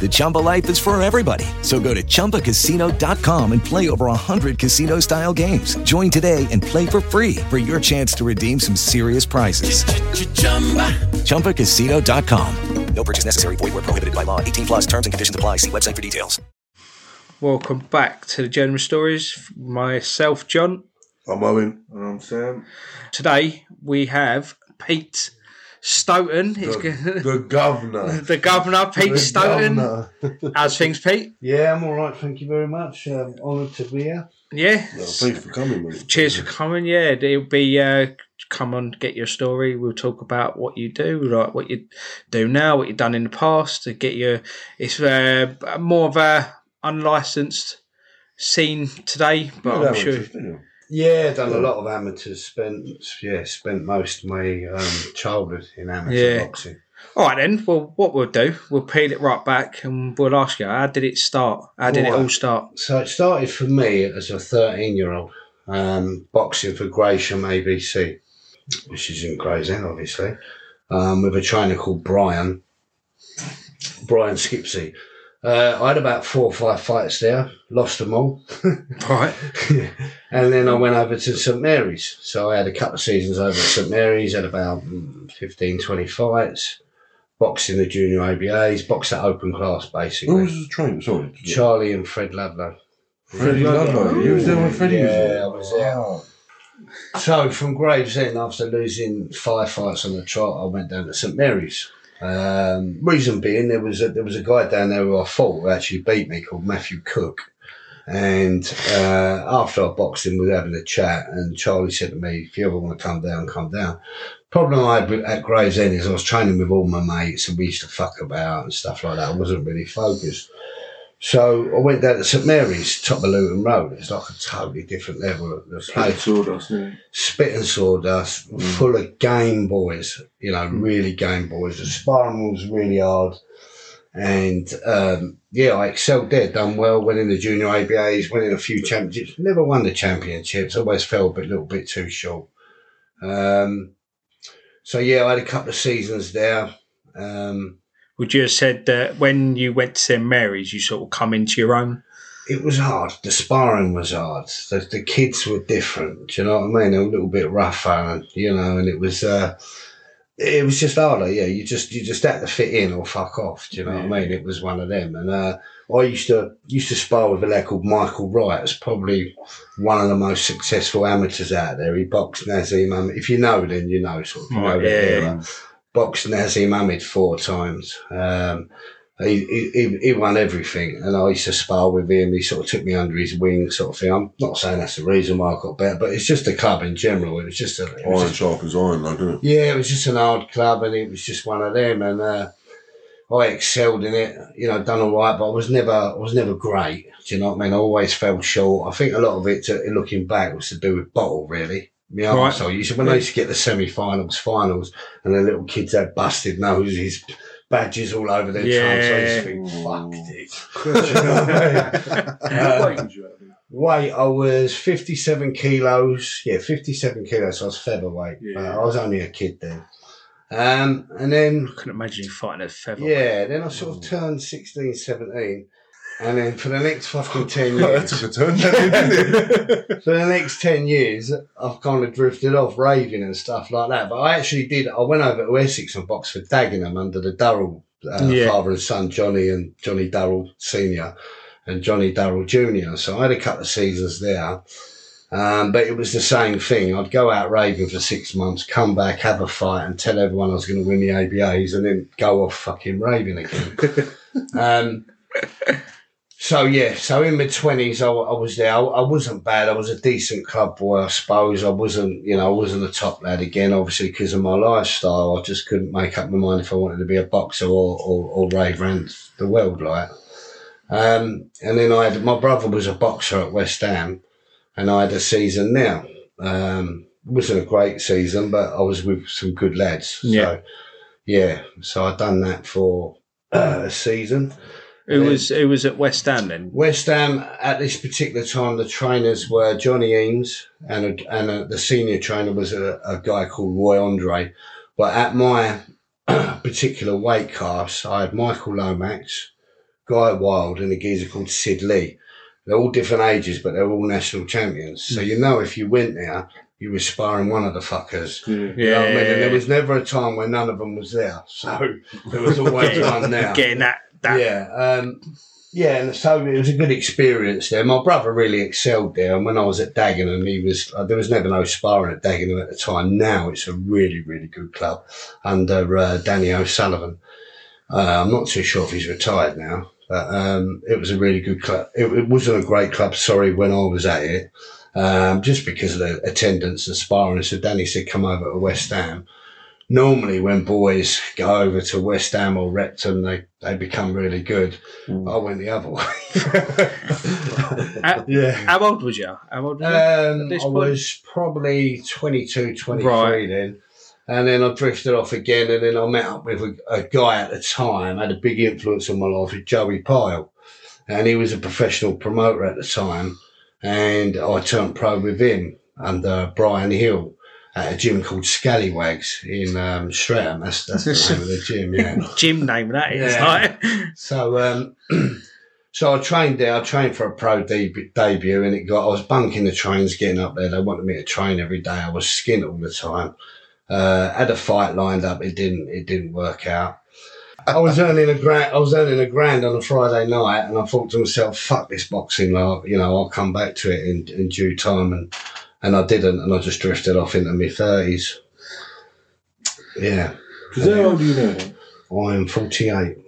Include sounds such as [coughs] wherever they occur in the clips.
The Chumba life is for everybody. So go to ChumbaCasino.com and play over 100 casino-style games. Join today and play for free for your chance to redeem some serious prizes. ChumbaCasino.com. No purchase necessary. Void were prohibited by law. 18 plus terms and conditions apply. See website for details. Welcome back to the General Stories. Myself, John. I'm Owen and I'm Sam. Today we have Pete Stoten. He's The, go- [laughs] the governor. [laughs] the governor, Pete The Stoten. governor. [laughs] How's things, Pete? Yeah, I'm all right. Thank you very much. Um, honoured to be here. Yeah. No, thanks for coming, mate. Cheers for coming. Yeah, it'll be uh, come on, get your story. We'll talk about what you do, like what you do now, what you've done in the past to get your. It's uh, more of a unlicensed scene today, but Yeah, I'm sure. Yeah. Done a lot of amateurs. Spent yeah, spent most of my um, childhood in amateur Yeah. boxing. All right then. Well, what we'll do, we'll peel it right back, and we'll ask you, how did it start? How did it Right. all start? So it started for me as a 13 year old, um, boxing for Gresham ABC, which is in Gravesend, obviously, um, with a trainer called Brian, Brian Skipsey. Uh, I had about four or five fights there, lost them all. Right. [laughs] and then I went over to St Mary's. So I had a couple of seasons over at St Mary's, had about mm, 15, 20 fights, boxing the junior ABAs, boxed at open class basically. Who was the trainer? Sorry. Charlie and Fred Ludlow. Freddie Ludlow. You was there when Freddie was Yeah, there? I was there. So from Gravesend, after losing five fights on the trot, I went down to St Mary's. Um, reason being, there was a, there was a guy down there who I fought who actually beat me called Matthew Cook. And uh, after I boxed him, we were having a chat, and Charlie said to me, "If you ever want to come down, come down." Problem I had at Gravesend is I was training with all my mates, and we used to fuck about and stuff like that. I wasn't really focused. So I went down to St Mary's, top of Luton Road. It's like a totally different level of the place. sawdust, yeah. Spit and sawdust, full of game boys, you know, really game boys. The sparring was really hard. And um, yeah, I excelled there, done well, winning the junior ABAs, winning a few championships. Never won the championships, always fell a bit, little bit too short. Um, so yeah, I had a couple of seasons there. Um, Would you have said that when you went to St Mary's, you sort of come into your own? it was hard. The sparring was hard. The, the kids were different. Do you know what I mean? They were a little bit rougher, and you know, and it was uh, it was just harder. Yeah, you just you just had to fit in or fuck off. Do you know what I mean? It was one of them. And uh, I used to used to spar with a lad called Michael Wright. It's probably one of the most successful amateurs out there. He boxed Naseem Hamed. If you know, then you know. Sort of, you know Right, yeah, era. Boxed Naseem Hamed four times. Um, he, he, he- won everything, and I used to spar with him. He sort of took me under his wing, sort of thing. I'm not saying that's the reason why I got better, but it's just a club in general. It was just a, it was Iron just- sharpens iron, like, it? yeah, it was just an hard club, and it was just one of them. And uh, I excelled in it, you know, done all right, but I was never, I was never great. Do you know what I mean? I always fell short. I think a lot of it, to, looking back, was to do with bottle, really. Yeah, Right. so you when they used to get the semi-finals, finals, and the little kids had busted noses, badges all over their trunks. I used to think, fuck this. [laughs] You know I mean? Weight was you at I was 57 kilos. Yeah, 57 kilos. So I was featherweight. Yeah. Uh, I was only a kid then. Um, and then I couldn't imagine you fighting a feather. yeah, then I sort of turned 16, 17. And then for the next fucking [laughs] 10 that years, took a turn, didn't it? [laughs] for the next 10 years, I've kind of drifted off raving and stuff like that. But I actually did, I went over to Essex and boxed for Dagenham under the Durrell uh, Yeah. father and son, Johnny and Johnny Durrell Sr. and Johnny Durrell Jr. So I had a couple of seasons there. Um, but it was the same thing. I'd go out raving for six months, come back, have a fight, and tell everyone I was going to win the ABAs, and then go off fucking raving again. [laughs] um, so yeah, so in my twenties, I, I was there. I, I wasn't bad. I was a decent club boy, I suppose. I wasn't, you know, I wasn't a top lad again, obviously because of my lifestyle. I just couldn't make up my mind if I wanted to be a boxer or or, or rave around the world like. Um, and then I had my brother was a boxer at West Ham, and I had a season now. Um, it wasn't a great season, but I was with some good lads. Yeah. So, yeah. So I'd done that for uh, a season. Who was who was at West Ham then? West Ham at this particular time, the trainers were Johnny Eames, and a, and a, the senior trainer was a, a guy called Roy Andre. But at my [clears throat] particular weight class, I had Michael Lomax, Guy Wild, and a geezer called Sid Lee. They're all different ages, but they're all national champions. So hmm. you know, if you went there, you were sparring one of the fuckers. You know I mean? And there was never a time when none of them was there. So there was always [laughs] one there. Getting that that Yeah, um, yeah, and so it was a good experience there. My brother really excelled there, and when I was at Dagenham, he was uh, there was never no sparring at Dagenham at the time. Now it's a really, really good club under uh, Danny O'Sullivan. Uh, I'm not too sure if he's retired now, but um, it was a really good club. It, it wasn't a great club, sorry, when I was at it, um, just because of the attendance and sparring. So Danny said, "Come over to West Ham." Normally when boys go over to West Ham or Repton, they, they become really good. I went the other way. How, [laughs] yeah. how old was you? How old? Were Um, at this I point? was probably 22, 23 Right. then. And then I drifted off again, and then I met up with a, a guy at the time, had a big influence on my life, with Joey Pyle. And he was a professional promoter at the time. And I turned pro with him under Brian Hill at a gym called Scallywags in um, Streatham. That's, that's the name of the gym, yeah. [laughs] Gym name that is Yeah. like So, um, [clears throat] so I trained there. I trained for a pro deb- debut, and it got. I was bunking the trains getting up there. They wanted me to train every day. I was skint all the time. Uh, had a fight lined up. It didn't. It didn't work out. I was earning a grand. I was earning a grand on a Friday night, and I thought to myself, "Fuck this boxing! Like, you know, I'll come back to it in, in due time." And and I didn't, and I just drifted off into my thirties. Yeah, Because how old are you now? I am forty-eight.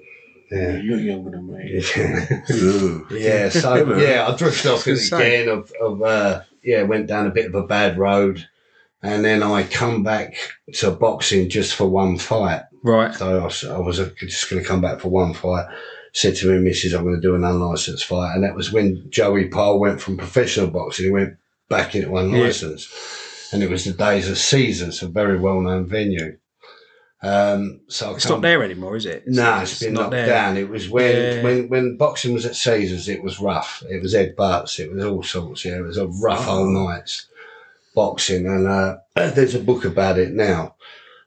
Yeah. You're younger than me. [laughs] Yeah. Yeah, so [laughs] yeah, I drifted off it Good say. again. Of, of uh, yeah, went down a bit of a bad road, and then I come back to boxing just for one fight. right. So I was, I was uh, just going to come back for one fight. Said to me, missus, I'm going to do an unlicensed fight, and that was when Joey Pyle went from professional boxing. He went back into unlicensed, and it was the days of Caesars, a very well known venue. Um, so It's not there anymore, is it? no, it's been knocked down. It was when, Yeah. when when boxing was at Caesars, it was rough. It was Ed Butts. It was all sorts. Yeah, it was a rough Oh. old nights boxing. And uh, [clears throat] there's a book about it now.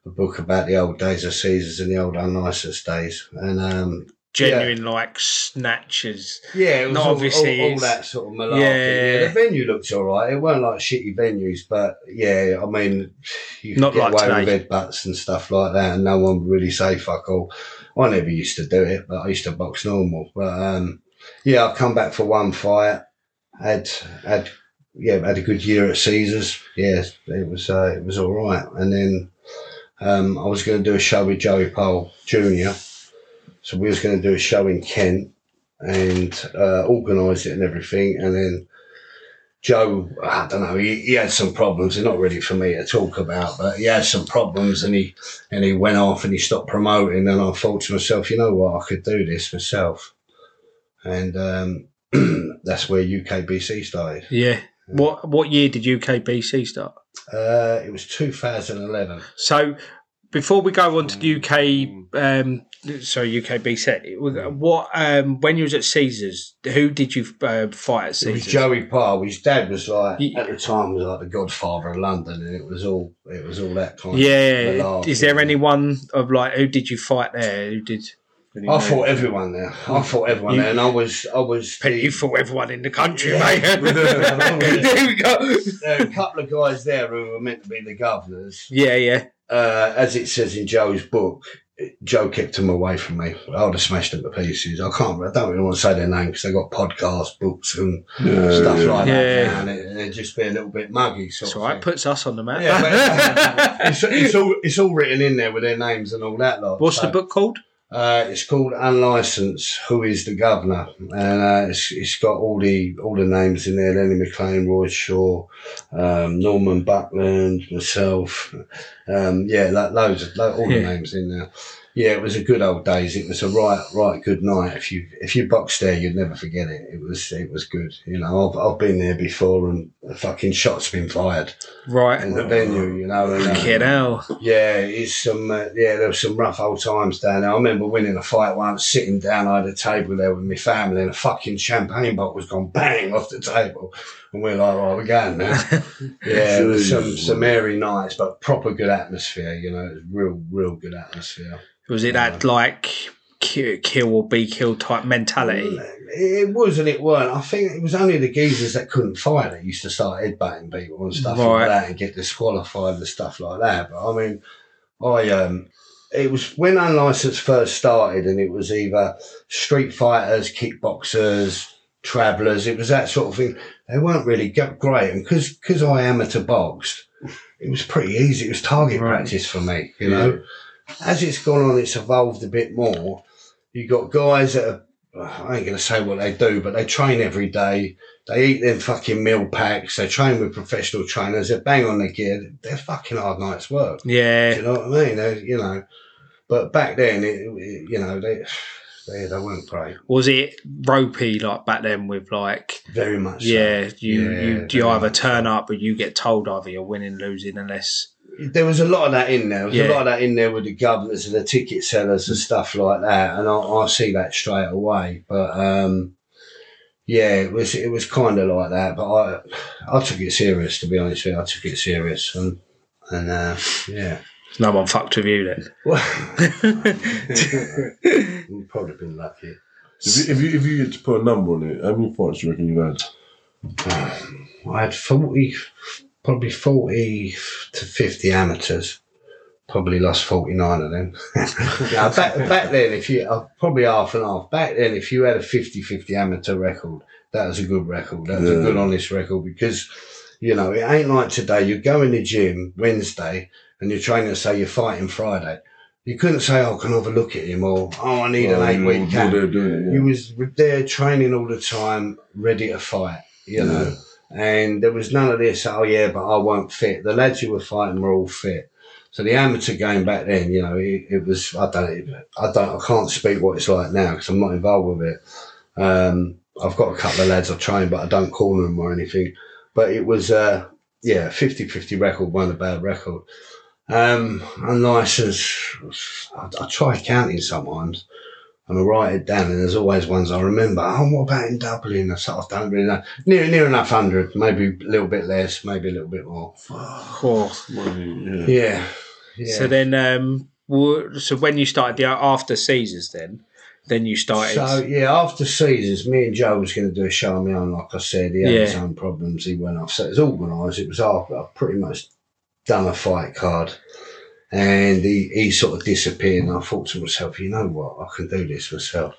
A book about the old days of Caesars and the old unlicensed days. And um, Genuine like snatches. yeah, it was all, obviously all, all that sort of malarkey. Yeah. Yeah. the venue looked all right. It weren't like shitty venues, but yeah, I mean, you could Not get like away today. with head butts and stuff like that, and no one would really say fuck all. I never used to do it, but I used to box normal. But um, yeah, I've come back for one fight. Had had yeah had a good year at Caesars. Yeah, it was uh, it was all right. And then um, I was going to do a show with Joey Pyle Junior. So we was going to do a show in Kent and uh, organised it and everything. And then Joe, I don't know, he, he had some problems. They're not really for me to talk about, but he had some problems and he and he went off and he stopped promoting. And I thought to myself, you know what, I could do this myself. And um, [clears throat] that's where UKBC started. Yeah. What what year did UKBC start? Uh, it was 2011. So before we go on to the UK um, so UKBC. What um, when you was at Caesars? Who did you uh, fight at It was Caesars? Joey Pyle. His dad was like at the time was like the Godfather of London, and it was all it was all that kind. of Yeah. malarkey. Is there anyone of like who did you fight there? Who did? I fought everyone there. I fought everyone You- there, and I was I was. Pete, you fought everyone in the country, Yeah. mate. [laughs] [laughs] there we go. There were a couple of guys there who were meant to be the governors. Yeah, yeah. Uh, as it says in Joe's book, Joe kicked them away from me. I would have smashed them to pieces. I can't. I don't really want to say their name because they got podcasts, books, and Yeah, stuff yeah. like that. now, And it, it'd just be a little bit muggy. Sort It's of all right. thing. Puts us on the map. Yeah, but [laughs] it's, it's all it's all written in there with their names and all that lot. What's So, the book called? Uh, it's called Unlicensed. Who is the governor? And uh, it's, it's got all the all the names in there: Lenny McLean, Roy Shaw, um, Norman Buckland, myself. Um, yeah, lo- loads of lo- all the Yeah. names in there. Yeah, it was a good old days. It was a right, right good night. If you if you boxed there, you'd never forget it. It was it was good. You know, I've, I've been there before, and the fucking shots been fired Right. in the venue. You know, and, uh, Fucking hell. yeah, it's some. Uh, yeah, there was some rough old times down there. I remember winning a fight once, sitting down. I had a table there with my family, and a fucking champagne bottle was gone bang off the table, and we're like, "Oh, we're going now." [laughs] yeah, it was some some airy nights, but proper good atmosphere. You know, it was real, real good atmosphere. Was it that like kill, kill or be killed type mentality? It was and it weren't. I think it was only the geezers that couldn't fight that used to start headbutting people and stuff Right. like that and get disqualified and stuff like that. But I mean, I um, it was when unlicensed first started, and it was either street fighters, kickboxers, travellers. It was that sort of thing. They weren't really great, and because because I amateur boxed, it was pretty easy. It was target Right. practice for me, you know. As it's gone on, it's evolved a bit more. You got guys that are I ain't gonna say what they do, but they train every day. They eat them fucking meal packs. They train with professional trainers. They bang on their gear. They're fucking hard nights work. Do Yeah. you know what I mean? They, you know, but back then, it, it- you know, they, they they weren't great. Was it ropey like back then with like Very much. so. yeah, you Yeah, you, you either turn so. up or you get told either you're winning, losing unless There was a lot of that in there. There was Yeah. a lot of that in there with the governors and the ticket sellers and stuff like that. And I, I see that straight away. But um, yeah, it was it was kind of like that. But I I took it serious to be honest with you. I took it serious and and uh, yeah. No one fucked with you then. [laughs] You've probably been lucky. If you, if you if you get to put a number on it, how many fights do you reckon you've had? [sighs] I had 40, probably 40 to 50 amateurs. Probably lost 49 of them. [laughs] now, back, back then, if you, uh, probably half and half. Back then, if you had a 50 50 amateur record, that was a good record. That was a Yeah. good, honest record because, you know, it ain't like today. You go in the gym Wednesday and your trainer say you're fighting Friday. You couldn't say, oh, can I have a look at him? Or, oh, I need Well, an eight you're- week camp. doing yeah. He was there training all the time, ready to fight, you know. And there was none of this, oh yeah, but I won't fit. The lads who were fighting were all fit. So the amateur game back then, you know, it, it was, I don't, I don't, I can't speak what it's like now because I'm not involved with it. Um, I've got a couple of lads I train, but I don't call them or anything. But it was, uh, yeah, 50-50 record, wasn't a bad record. Um, unlicensed, I, I try counting sometimes and I write it down, and there's always ones I remember. Oh, what about in Dublin? I sort of don't really know. Near, near enough hundred, maybe a little bit less, maybe a little bit more. Oh. Yeah. Yeah, yeah. So then, um, so when you started the after Caesars, then then you started. So yeah, after Caesars, me and Joe was going to do a show on my own. Like I said, he had his own problems. He went off, so it was organised. It was after I pretty much done a fight card, and he he sort of disappeared. And I thought to myself, you know what, I can do this myself.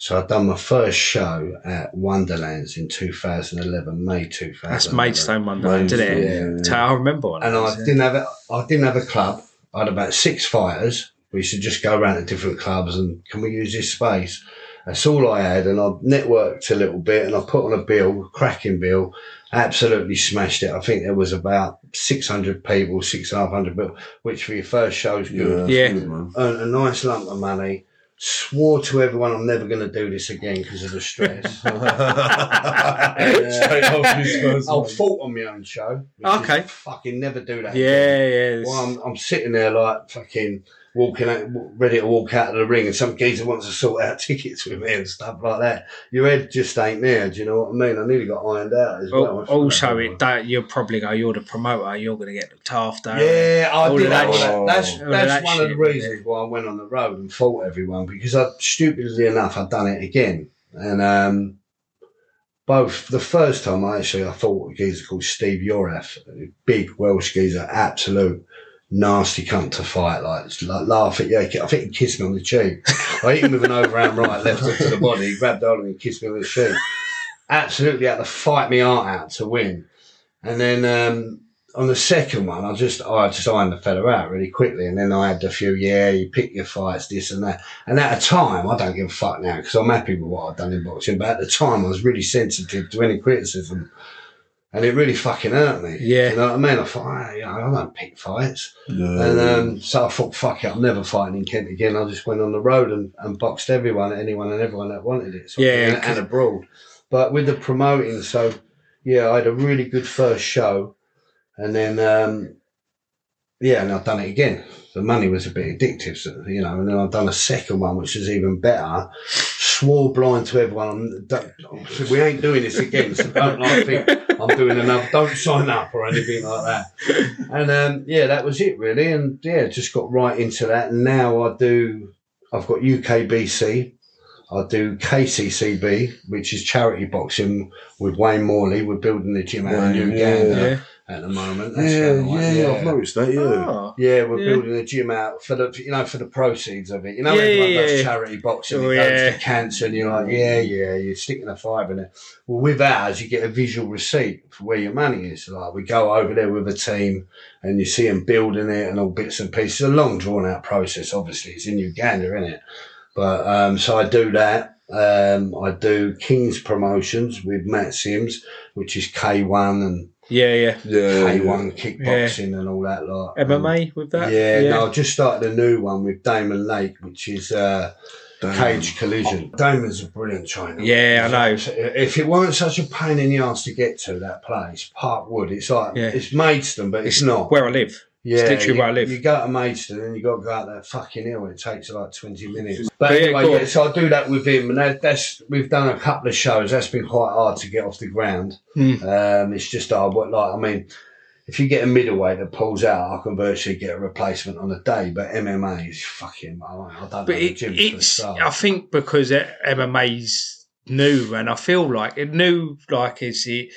So I done my first show at Wonderlands in 2011, May 2011. that's Maidstone Wonderland, isn't it? Yeah. So I remember one. and I yeah. didn't have a, I didn't have a club. I had about six fighters. We used to just go around to different clubs and can we use this space? That's all I had, and I networked a little bit, and I put on a bill, cracking bill, absolutely smashed it. I think there was about six hundred people, six and a half hundred people, which for your first show is good. that's Yeah. good. Earned a nice lump of money. Swore to everyone I'm never going to do this again because of the stress. [laughs] Straight off I'll fought on my own show. Okay. Fucking never do that. again. Yeah, yeah. Well, I'm, I'm sitting there like fucking walking out, ready to walk out of the ring, and some geezer wants to sort out [laughs] tickets with me and stuff like that. Your head just ain't there. Do you know what I mean? I nearly got ironed out as well. Al- Also, it that you'll probably go. You're the promoter. You're going to get looked after. Yeah, I did that. that. That's All that's that one of the shit, reasons why I went on the road and fought everyone because I stupidly enough I'd done it again and um, both the first time I actually I fought a geezer called Steve Yorath, a big Welsh geezer, absolute nasty cunt to fight like, like laugh at you. I think he kissed me on the cheek. I hit him with an overhand right, left to the body. He grabbed hold of me and kissed me on the cheek. Absolutely had to fight my heart out to win. And then um, on the second one, I just I just ironed the fella out really quickly, and then I had a few. Yeah, you pick your fights, this and that. And at a time, I don't give a fuck now because I'm happy with what I've done in boxing. But at the time, I was really sensitive to any criticism, and it really fucking hurt me. Yeah. you know what I mean. I thought, ah, yeah, I don't pick fights, Yeah. and um, so I thought, fuck it, I'm never fighting in Kent again. I just went on the road and, and boxed everyone, anyone, and everyone that wanted it. sort of Yeah, and, and abroad. But with the promoting, so yeah, I had a really good first show, and then um, yeah, and I've done it again. The money was a bit addictive, so, you know, and then I've done a second one, which was even better. Swore blind to everyone. Don't, we ain't doing this again, so don't like think I'm doing another. Don't sign up or anything like that. And um, yeah, that was it really, and yeah, just got right into that. And now I do. I've got UKBC. I do KCCB, which is charity boxing with Wayne Morley. We're building the gym out in Right, Uganda Yeah. At the moment. That's yeah, going well, yeah, I've noticed that. Yeah. Oh. yeah, we're Yeah. building a gym out for the you know for the proceeds of it. You know, Yeah, everyone yeah, does charity boxing, Oh, it goes yeah. to cancer, and you're like, yeah, yeah, you're sticking a five in it. Well, with ours, you get a visual receipt for where your money is. Like we go over there with a team, and you see them building it and all bits and pieces. It's a long drawn out process. Obviously, it's in Uganda, isn't it? But um, so I do that. Um, I do King's promotions with Matt Sims, which is K1 and Yeah, yeah. Yeah. K1 kickboxing and all that lot. And- MMA with that. yeah, no, I've just started a new one with Damon Lake, which is uh, Damn. Cage Collision. Damon's a brilliant trainer. Yeah, I know. If it weren't such a pain in the ass to get to that place, Park Wood, it's like Yeah. it's Maidstone, but it's, It's not. where I live. Yeah, literally you, where I live. You go to Maidstone and you got to go out that fucking hill. It takes like twenty minutes. But Yeah, anyway, on. yeah, so I do that with him, and that, that's we've done a couple of shows. That's been quite hard to get off the ground. Hmm. Um, it's just hard. But like, I mean, if you get a middleweight that pulls out, I can virtually get a replacement on a day. But MMA is fucking. I, I don't know But the it, gym for it's. I think because it- MMA's new, and I feel like it new, like is it.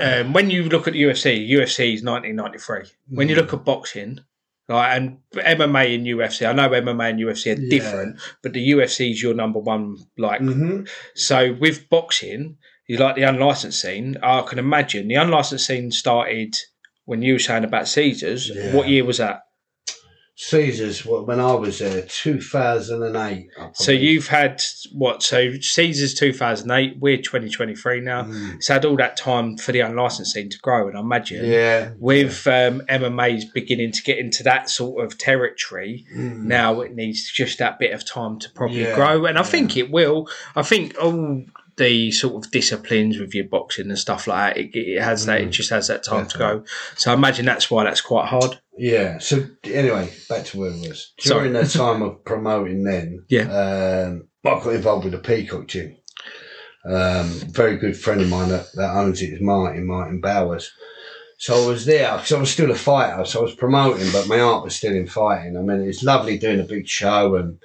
Um, when you look at the UFC, UFC is 1993. When you look Mm. at boxing, like and MMA and UFC, I know MMA and UFC are Yeah. different, but the UFC is your number one. Like Mhm. so, with boxing, you like the unlicensed scene. I can imagine the unlicensed scene started when you were saying about Caesars. Yeah. What year was that? Caesars, when I was there, two thousand and eight. So you've had what? So Caesars 2008. We're 2023 now. It's had all that time for the unlicensed scene to grow, and I imagine yeah. with um, MMA's beginning to get into that sort of territory, now it needs just that bit of time to probably Yeah, grow, and I yeah. think it will. I think all the sort of disciplines with your boxing and stuff like that, it, it has that. It just has that time to go. So I imagine that's why that's quite hard. Yeah. So anyway, back to where it was. Sorry. During that time of promoting, then Yeah. um, I got involved with the Peacock Gym. Um, very good friend of mine that, that owns it is Martin Martin Bowers. So I was there because I was still a fighter. So I was promoting, but my heart was still in fighting. I mean, it's lovely doing a big show and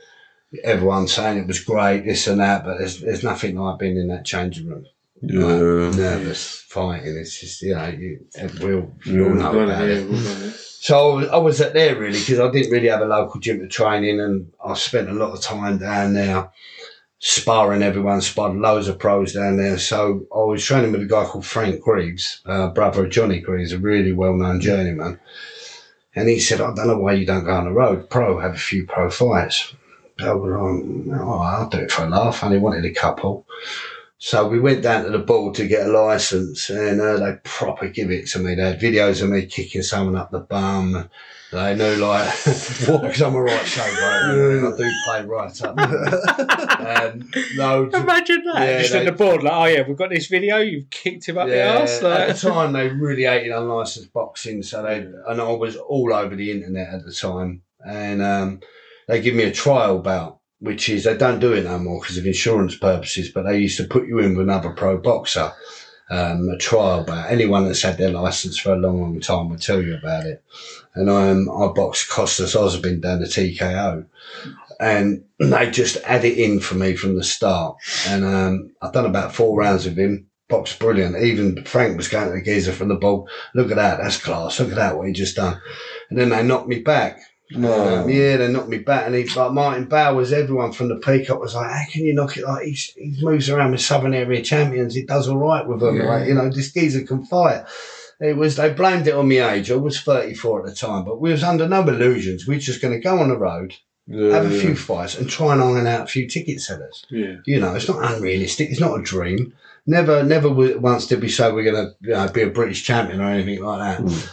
everyone saying it was great, this and that. But there's there's nothing like being in that changing room. Yeah. Like, nervous fighting. It's just you know you we'll, we all know about it. So I was, I was at there really because I didn't really have a local gym to train in, and I spent a lot of time down there sparring everyone, sparring loads of pros down there. So I was training with a guy called Frank Greaves, uh, brother of Johnny Greaves, a really well known journeyman. And he said, I don't know why you don't go on the road, pro, have a few pro fights. So I was like, oh, I'll do it for a laugh. And he wanted a couple. So we went down to the board to get a license, and uh, they proper give it to me. They had videos of me kicking someone up the bum. They knew like [laughs] because I'm a right show bro. I do play right up. um, loads [laughs] Imagine that. Yeah, just they- on the board, like, oh yeah, we've got this video. You've kicked him up the arse. at the [laughs] time, they really hated unlicensed boxing, so they and I was all over the internet at the time. and um, they give me a trial bout, which is they don't do it no more because of insurance purposes, but they used to put you in with another pro boxer. Um, a trial bout. Anyone that's had their license for a long, long time will tell you about it. And I, I boxed Costas Osbin down to TKO and [clears throat] they just add it in for me from the start. And um, I've done about four rounds with him. Boxed brilliant. Even Frank was going to the geezer from the ball. Look at that, that's class. Look at that, what he just done. And then they knocked me back. No. Um, yeah, they knocked me back, and he like Martin Bowers. Everyone from the Peacock was like, "How can you knock it like he's, he moves around with Southern Area champions? He does all right with them. Like, you know, this geezer can fight." It was they blamed it on my age. I was thirty four at the time, but we was under no illusions. We were just going to go on the road, Yeah, have a yeah. few fights, and try and iron out a few ticket sellers. Yeah. You know, it's not unrealistic. It's not a dream. Never, never once did we say we're going to you know, be a British champion or anything like that. Hmm.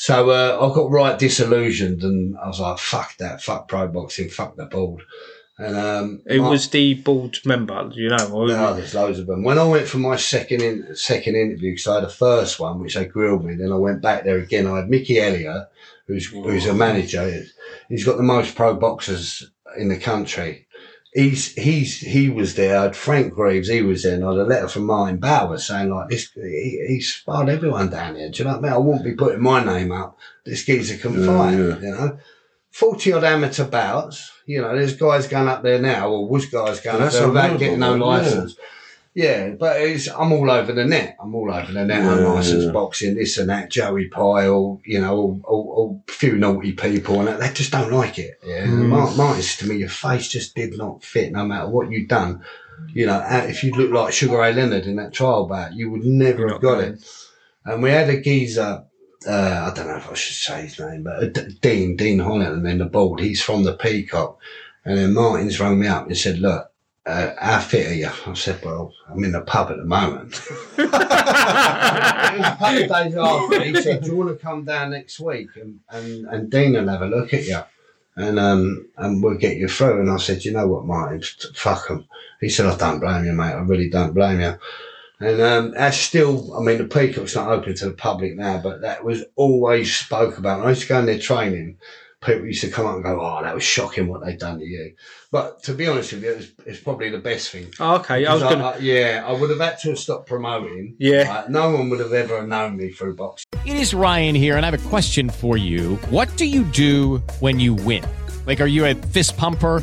So uh, I got right disillusioned, and I was like, "Fuck that! Fuck pro boxing! Fuck the board!" And um, Who was the bald member? You know? Or no, there's loads of them. When I went for my second in, second interview, because I had a first one, which they grilled me, then I went back there again. I had Mickey Helliwell, who's who's a manager. He's got the most pro boxers in the country. He's he's he was there. I had Frank Greaves, he was there, and I had a letter from Martin Bowers saying like this. He, he sparred everyone down here. Do you know what I mean? I wouldn't be putting my name up. This geezer can fight. yeah. You know. 40 odd amateur bouts. You know, there's guys going up there now, or was guys going up there without getting no license. Yeah, but it's, I'm all over the net. I'm all over the net. Yeah, Unlicensed yeah. boxing, this and that. Joey Pyle, you know, all, all, all few naughty people, and that, they just don't like it. Yeah, Mm. Mark, Martin said to me, your face just did not fit, no matter what you'd done. You know, if you looked like Sugar Ray Leonard in that trial bout, you would never have got it. And we had a geezer, uh, I don't know if I should say his name, but D- Dean, Dean Holland, in the board. He's from the Peacock. And then Martin's rang me up and said, look, uh, how fit are you? I said, well, I'm in the pub at the moment. a couple of days after. He said, do you want to come down next week? And, and, and Dean will have a look at you. And um and we'll get you through. And I said, you know what, Martin, fuck 'em. He said, I don't blame you, mate. I really don't blame you. And um, that's still, I mean, the Peacock's not open to the public now, but that was always spoke about. When I used to go in their training, people used to come up and go, oh, that was shocking what they'd done to you. But to be honest with you, it's, it's probably the best thing. Oh, okay, I was Because going to. yeah, I would have had to have stopped promoting. Yeah. Like, no one would have ever known me through boxing. It is Ryan here, and I have a question for you. What do you do when you win? Like, are you a fist pumper?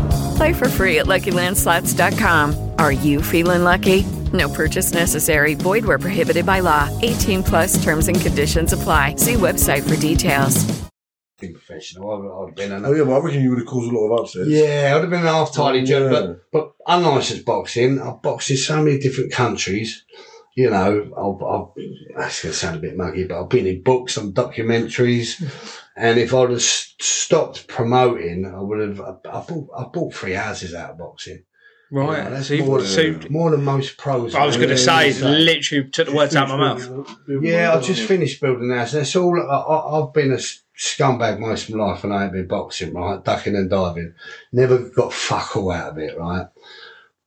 Play for free at LuckyLandSlots.com. Are you feeling lucky? No purchase necessary. Void where prohibited by law. 18 plus terms and conditions apply. See website for details. Been professional. I would, I would have been an Oh yeah, but I reckon you would have caused a lot of upsets. Yeah, I'd have been an half tidy Oh, joke, yeah. but but unlicensed boxing. I've boxed in so many different countries. You know, I've, I've, that's going to sound a bit muggy, but I've been in books, and documentaries, and if I'd have stopped promoting, I would have. I, bought I bought three houses out of boxing. Right. That's so, more, so more than most pros. I was going to say, Yeah. literally took the words out of my mouth. Yeah, I just finished building a house. That's all. I, I, I've been a scumbag most of my life, and I ain't been boxing, right? Ducking and diving. Never got fuck all out of it, right?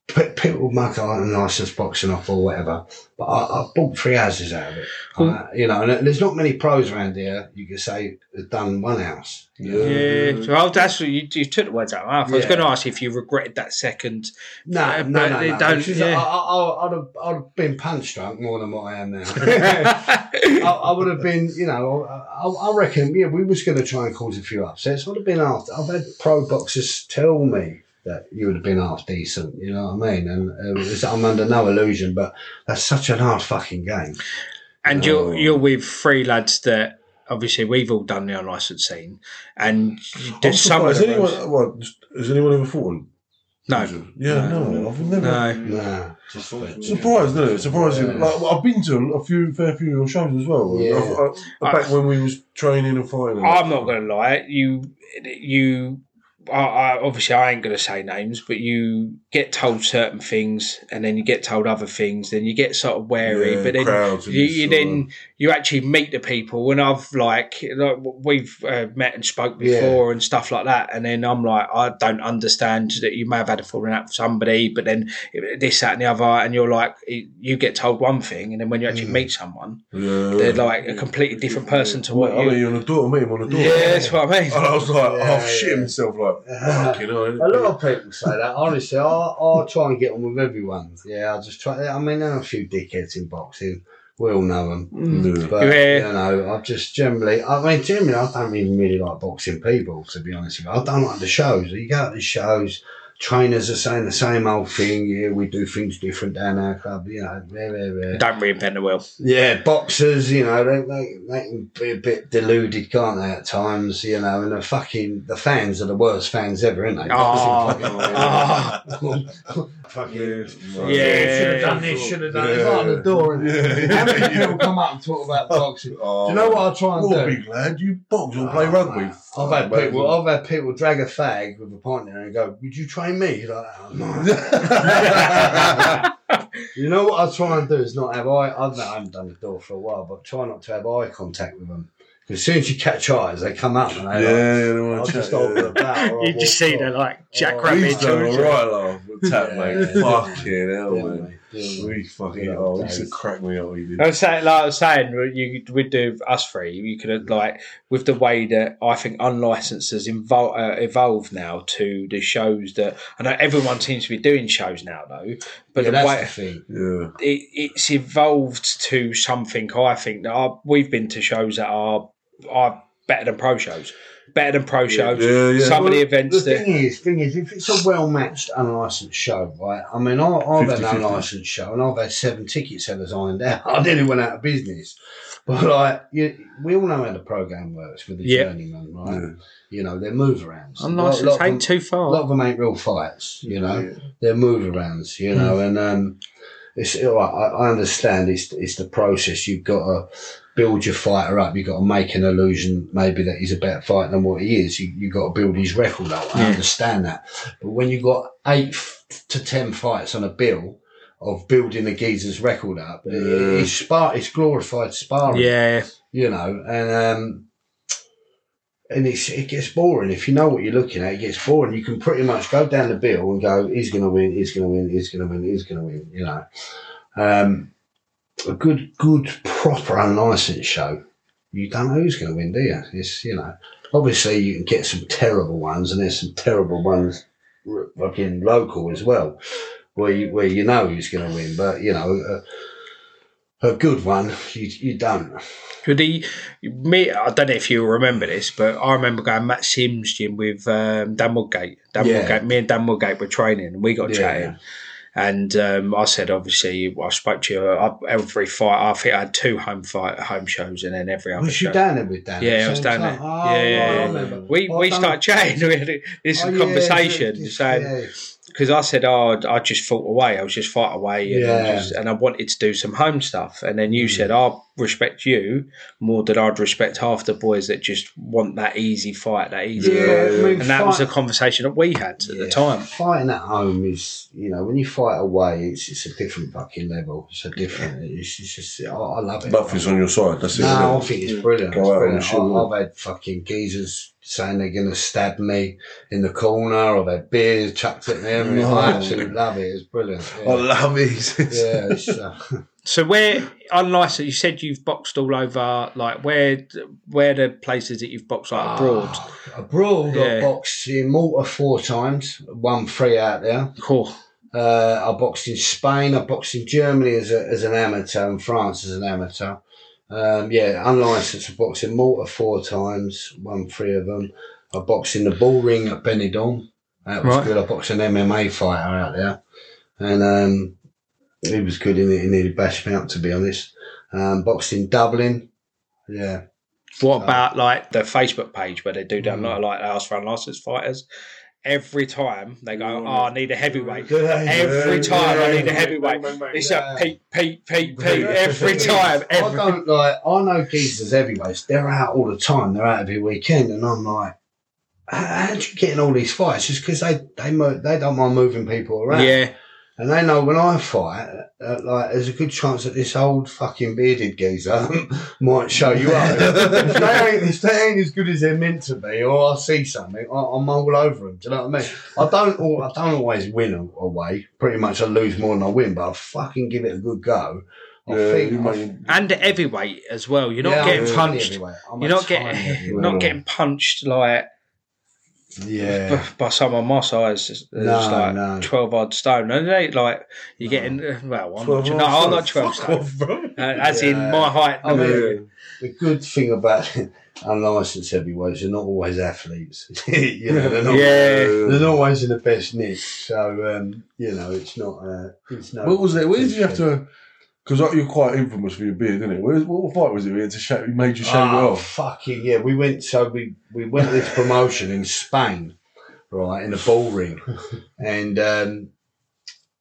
Pe- people muck out and license boxing off or whatever. But I, I bought three houses out of it. Uh, you know, and there's not many pros around here. You could say have done one house. Yeah, well, that's what you, you took the words out of my mouth. I was Yeah. going to ask you if you regretted that second. No, Uh, no, no, no. don't- yeah. I, I, I'd, have, I'd have been punch drunk more than what I am now. [laughs] I, I would have been, you know, I, I I reckon, yeah, we was going to try and cause a few upsets. I'd have been after. I've had pro boxers tell me that you would have been half decent. You know what I mean? And uh, it's- I'm under no illusion, but that's such an hard fucking game. And Oh. you're you're with three lads that obviously we've all done the unlicensed scene, and I'm there's some of surprised. the Anyone, roads- what, has anyone ever fought on? No. Yeah, No. no, I've never. No. Nah, just Surprised, isn't it? Surprising. Yeah. Like, I've been to a few, fair few of your shows as well. Yeah. I- I- back when we was training and fighting. I'm not going to lie. You, you, I, I, obviously I ain't going to say names, but you get told certain things, and then you get told other things. Then you get sort of wary, Yeah, but then you, you then you actually meet the people. And I've like, like we've uh, met and spoke before and stuff like that. And then I'm like, I don't understand that you may have had a falling out with somebody, but then this, that, and the other. And you're like, you get told one thing, and then when you actually meet someone, Yeah. they're like a completely different person to what I you. mean, you're on the door. I meet him on the door. Yeah, that's what I mean. And I was like, Yeah, half shitting yeah. Myself, like, fucking [laughs] hell. A lot of people say that. Honestly, I I try and get on with everyone. Yeah, I just try. I mean, there are a few dickheads in boxing. We all know them. Yeah. Mm. Mm. But Yeah. you know, I just generally, I mean, generally, I don't even really like boxing people. To be honest with you, I don't like the shows. You go to the shows, trainers are saying the same old thing. Yeah, we do things different down our club. You know, blah, blah, blah. Don't reinvent the wheel. Yeah, boxers, you know, they, they, they can be a bit deluded, can't they, at times, you know, and the fucking, the fans are the worst fans ever, aren't they? Oh. [laughs] [laughs] [laughs] Boxing fucking- fucking, Yeah. should have done this, should have done Yeah. this, right on the door. And Yeah. How many people come up and talk about boxing? Oh, Do you know what I try and Well, do? big lad, you box or play rugby. I've had Mate, people. I've had people drag a fag with a partner and go, "Would you train me?" You're like, oh, no. [laughs] you know what I try and do is not have eye. I've I haven't done the door for a while, but try not to have eye contact with them. Because as soon as you catch eyes, they come up and yeah, they yeah, like, wanna I'll chat, just yeah. open the bat. or You just see off. they're like Jack Oh, Rabbit. We've done children. alright, love. With [laughs] tap, Yeah, mate. yeah. Fucking hell, Yeah, man. mate. Yeah, We fucking, Yeah, oh, he used to crack me up, he did. I was saying, like I was saying, you with the us three, you could have like with the way that I think unlicensed has evol- uh, evolved now to the shows that I know everyone seems to be doing shows now though, but yeah, the that's way the thing. It, it's evolved to something I think that are, we've been to shows that are are better than pro shows, better than pro shows. Yeah, yeah. Some of the events The that thing is, thing is, if it's a well matched unlicensed show, right? I mean, I, I've had 50-50. an unlicensed show, and I've had seven ticket sellers ironed out. [laughs] I nearly went out of business. But like, you, we all know how the program works with the Yeah. journeyman, right? Yeah. You know, they're move arounds. unlicensed ain't too far. A lot of them ain't real fights. You know, they're move arounds. You know, and um, it's I, I understand it's it's the process. You've got to build your fighter up. You've got to make an illusion maybe that he's a better fighter than what he is. You you got to build his record up. I Yeah. understand that, but when you've got eight to ten fights on a bill. Of building a geezer's record up, Yeah. it's spar, it's glorified sparring Yeah, you know, and um, and it's it gets boring if you know what you're looking at. It gets boring. You can pretty much go down the bill and go, he's going to win, he's going to win, he's going to win, he's going to win. You know, um, a good, good, proper unlicensed show. You don't know who's going to win, do you? It's you know, obviously you can get some terrible ones, and there's some terrible ones, fucking local as well, where you where you know who's going to win, but you know. A, a good one, you, you don't. Could he, me, I don't know if you remember this, but I remember going Matt Sims gym with um, Dan Woodgate. Dan Yeah. Woodgate. Me and Dan Woodgate were training, and we got Yeah, chatting. And um, I said, obviously, I spoke to you uh, every fight. I think I had two home fight home shows, and then every other Was you show. down there with Dan? Yeah, I was down there. Oh, yeah, yeah, yeah. We Well, we I started chatting. [laughs] We had this Oh, conversation, it's- saying yeah. because I said, "Oh, I just fought away. I was just fight away, and, I Yeah. just, and I wanted to do some home stuff." And then Mm. you said, "I respect you more than I'd respect half the boys that just want that easy fight, that easy Yeah, fight." I mean, and that was fight- a conversation that we had at the time. Fighting at home is, you know, when you fight away, it's it's a different fucking level. It's a different. It's, it's just, I, I love it. Nothing's on your side. That's it. No, I isn't it? think it's brilliant. Go It's out brilliant. and shoot I, I've had fucking geezers saying they're going to stab me in the corner. I've had beers chucked at me. everything. I absolutely love it. It's brilliant. Yeah, I love it. yeah it's, [laughs] uh, [laughs] So where unlicensed, you said you've boxed all over. Like where where the places that you've boxed like abroad? abroad. Yeah. I boxed in Malta four times, won three out there. Cool. Uh, I boxed in Spain. I boxed in Germany as, a, as an amateur and France as an amateur. Um, yeah, unlicensed. I boxed in Malta four times, won three of them. I boxed in the bull ring at Benidorm. That was Right. good. I boxed an MMA fighter out there, and um, he was good in it. He nearly bashed me up, to be honest. Um, boxed in Dublin. Yeah, What about like the Facebook page where they do Mm. that like like ask for unlicensed fighters? Every time they go, oh, I need a heavyweight. Do? Every Yeah, time I yeah, need a yeah. heavyweight. It's Yeah. a Pete, Pete, Pete, Pete. Every [laughs] time. I don't like. I know geezers heavyweights. They're out all the time. They're out every weekend, and I'm like, how, how do you get in all these fights? Just because they they mo- they don't mind moving people around. Yeah. And they know when I fight, uh, like there's a good chance that this old fucking bearded geezer [laughs] might show you up. [laughs] if, they ain't, if they ain't as good as they're meant to be, or I see something, I, I'm all over them. Do you know what I mean? I don't. al- I don't always win away. Pretty much, I lose more than I win, but I fucking give it a good go. I Yeah, think you And the heavyweight as well. You're not Yeah, getting tiny punched. [laughs] You're not getting not getting punched like Yeah. b- by someone my size. It's No, like no. twelve odd stone, and they like you're getting. uh, Well, I'm not, no, I'm not twelve stone. Uh, as in my height. I mean, the good thing about [laughs] unlicensed heavyweights, they're not always athletes. [laughs] you know, they're not, Yeah. they're not always in the best nick. So, um, you know, it's not. Uh, it's no. What was it? Where did you have to? Because you're quite infamous for your beard, isn't it? Where, what fight was it? We had to shave, we made you shave it Oh, off. fucking yeah! We went. So we we went to this promotion in Spain, right, in a ball ring, [laughs] and um,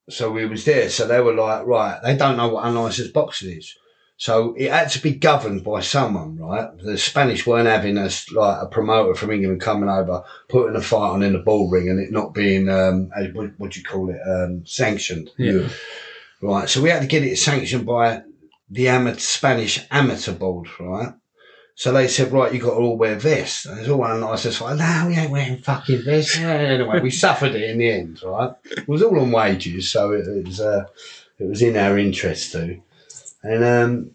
so we was there. So they were like, right, they don't know what unlicensed boxing is. So it had to be governed by someone, right? The Spanish weren't having us like a promoter from England coming over, putting a fight on in the ball ring, and it not being um, what, what do you call it, um, sanctioned. Yeah. Right, so we had to get it sanctioned by the amateur, Spanish amateur board, right? So they said, right, you got to all wear vests. And it's all one nice. It's like, no, we ain't wearing fucking vests. Anyway, we suffered it in the end, right? It was all on wages, so it, it was uh, it was in our interest too. And um,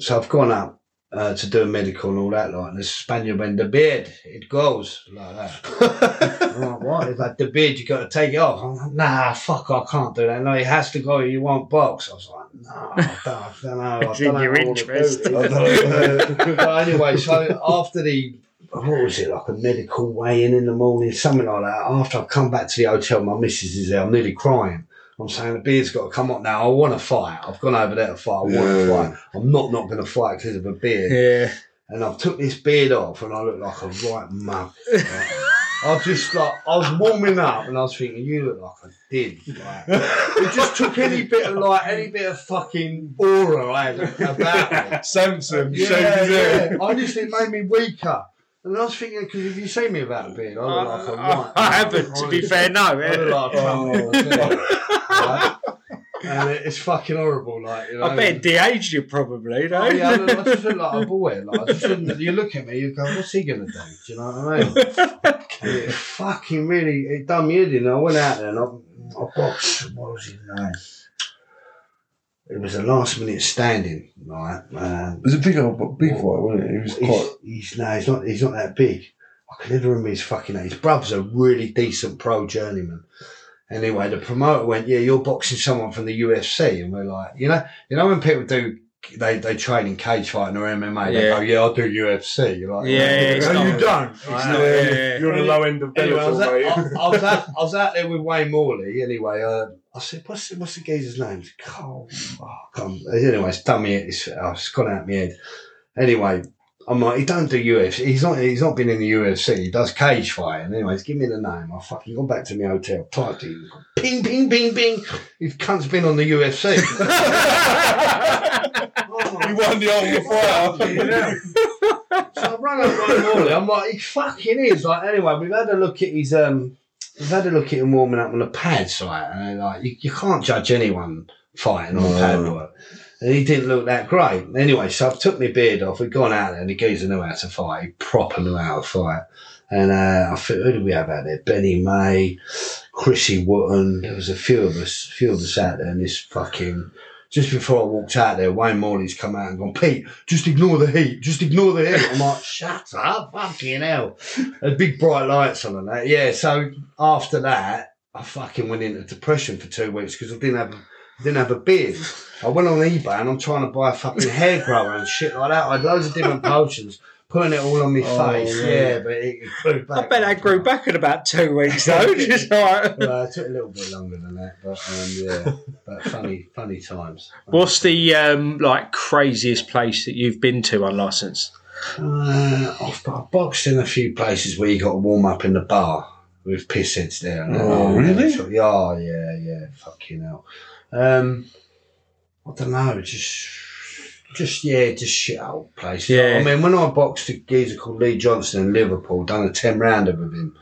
so I've gone up uh, to do a medical and all that, like, and the Spaniard went, the beard, it goes, like that. [laughs] I'm like, what? It's like, the beard, you got to take it off. I'm like, nah, fuck, I can't do that. No, it has to go, you won't box. I was like, no, I don't, I don't know. I don't in know your how I wanna interest. do but anyway, so after the, what was it, like a medical weigh-in in the morning, something like that. After I come back to the hotel, my missus is there, I'm nearly crying. I'm saying the beard's got to come up now. I want to fight. I've gone over there to fight. I want to Yeah. fight. I'm not not going to fight because of a beard. Yeah. And I've took this beard off, and I look like a right mug. Right? [laughs] I just like I was warming up, and I was thinking, you look like a did. Like, it just took any bit of like any bit of fucking aura I had about me. Samson Yeah, shaved his hair. yeah. Honestly, it made me weaker. And I was thinking, because if you see me without a beard, I look like a uh, right. I haven't, to be fair, no. I look like a Oh, Trump. right? [laughs] And it- it's fucking horrible, like you know. I bet de-aged you probably, no? Oh, yeah, I, look, I just look like a [laughs] boy. Like, I just look, you look at me, you go, "What's he gonna do?" Do you know what I mean? It fucking really, it done me in. I went out there and I, I boxed. What was his name? It was a last minute standing, right? Um, It was a big old big fight, wasn't it? He was he's, quite. he's no, he's not. He's not that big. I can never remember his fucking name. His brother's a really decent pro journeyman. Anyway, the promoter went, "Yeah, you're boxing someone from the UFC," and we're like, you know, you know when people do. They, they train in cage fighting or MMA. They Yeah. go, yeah, I'll do UFC. You're like, Yeah, it's no, not- you don't. It's Right? not- yeah. You're on the low end of Anyway, I was, Bellator, mate. I, I was out, I was out there with Wayne Morley. Anyway, uh, I said, "What's what's the geezer's name?" He's like, Oh, oh, come. Anyway, it's done me. It's, oh, it's gone out of my head. Anyway, I'm like, he don't do UFC. He's not. He's not been in the UFC. He does cage fighting. Anyways, give me the name. I fucking gone back to my hotel. Typed it. in, Ping, ping, ping, ping. His cunt's been on the UFC. Oh, [laughs] He won the Ultimate Fighter. yeah. So I rang up Ryan Morley. I'm like, he fucking is. Like, anyway, we've had a look at his um, we've had a look at him warming up on the pads, right? And like, you, you can't judge anyone fighting on pad work. And he didn't look that great. Anyway, so I've took my beard off. We'd gone out there, and the geezer knew how to fight. He proper knew how to fight. And uh, I think, who did we have out there? Benny May, Chrissy Wotton. There was a few of us, a few of us out there. And this fucking, just before I walked out there, Wayne Morley's come out and gone, Pete, just ignore the heat, just ignore the heat. I'm like, shut up, fucking hell. There's big bright lights on and that. Yeah, so after that, I fucking went into depression for two weeks because I didn't have, didn't have a beard. I went on eBay and I'm trying to buy a fucking hair grower and shit like that. I had loads of different [laughs] potions, putting it all on my Oh, face. yeah. Yeah, but it, grew back. I bet that grew back in about two [laughs] weeks though. Just like, Well, it took a little bit longer than that, but um, yeah, [laughs] but funny, funny times. what's the um, like craziest place that you've been to unlicensed? Uh, I've, I've boxed in a few places where you got to warm up in the bar with piss heads there. Oh, really? Yeah, yeah, yeah. Fucking hell. Um, I don't know. Just, just yeah, just shit old places. Yeah. I mean, when I boxed a geezer called Lee Johnson in Liverpool, done a ten rounder with him.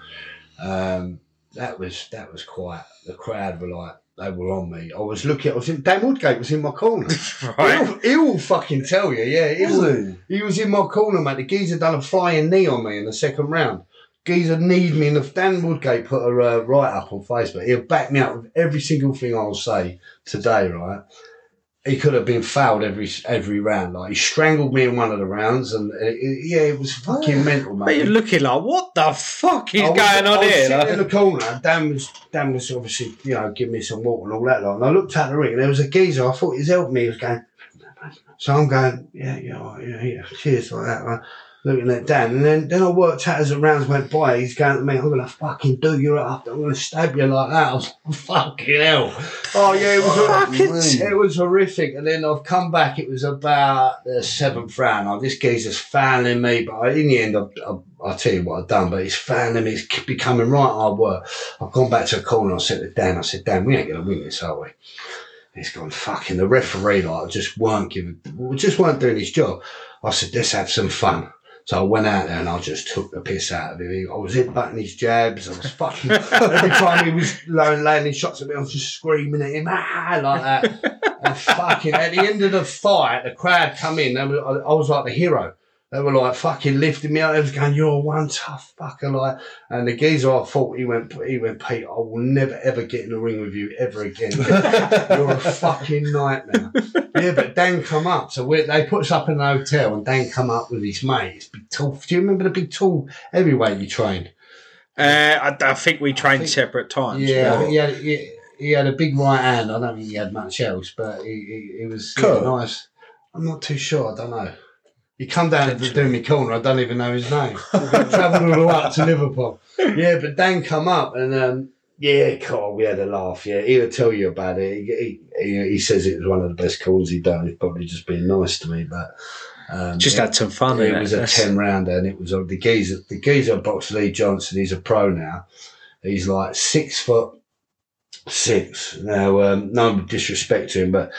Um, that was that was quite. The crowd were like. They were on me. I was looking. I was in. Dan Woodgate was in my corner. [laughs] Right. He'll, he'll fucking tell you. Yeah, he Was? He was in my corner, mate. The geezer done a flying knee on me in the second round. Geezer need me in the. Dan Woodgate put a uh, write up on Facebook. He'll back me up with every single thing I'll say today, right? He could have been fouled every every round. Like he strangled me in one of the rounds, and uh, it- yeah, it was fucking mental, But you're looking like, what the fuck is was- going I on was here? sitting Like- in the corner. and Dan was Dan was obviously you know giving me some water and all that. Lot. And I looked at the ring, and there was a geezer. I thought he was helping me. He was going. So I'm going, yeah, yeah, yeah, yeah, cheers like that. Right? Looking at Dan, and then, then I worked out as the rounds went by. He's going to me, I'm gonna fucking do you up. I'm gonna stab you like that. I was like, oh, fucking hell. Oh yeah, it was Fucking it was horrific. And then I've come back. It was about the seventh round. Oh, this geezer's fouling me, but in the end, I, I, I'll tell you what I've done. But he's fouling me. It's becoming right hard work. I've gone back to the corner. I said to Dan, I said, Dan, we ain't gonna win this, are we? He's gone fucking the referee like just weren't giving just weren't doing his job. I said, let's have some fun. So I went out there and I just took the piss out of him. I was hitting his jabs. I was [laughs] fucking every time he was laying, landing shots at me, I was just screaming at him ah like that. And fucking at the end of the fight, the crowd come in. I was like the hero. They were like fucking lifting me up. They was going, "You're one tough fucker." Like, and the geezer, I thought he went, he went, Pete, I will never ever get in the ring with you ever again. [laughs] You're a fucking nightmare. yeah, but Dan come up. So they put us up in an hotel, and Dan come up with his mates. Big tall. Do you remember the big tall heavyweight you trained? Uh, I, I think we trained think- separate times. Yeah, I but- think he had, he, he had a big right hand. I don't think he had much else, but he, he, he was yeah, nice. I'm not too sure. I don't know. He come down to do me corner. I don't even know his name. Travelled all the way up to Liverpool. Yeah, but Dan come up and um, yeah, Carl, we had a laugh. Yeah, he'll tell you about it. He, he, he says it was one of the best calls he'd done. He's probably just being nice to me, but um, Just yeah. had some fun. It innit? was a ten rounder, and it was on the geezer. The geezer box Lee Johnson. He's a pro now. He's like six foot six. Now, um, no disrespect to him, but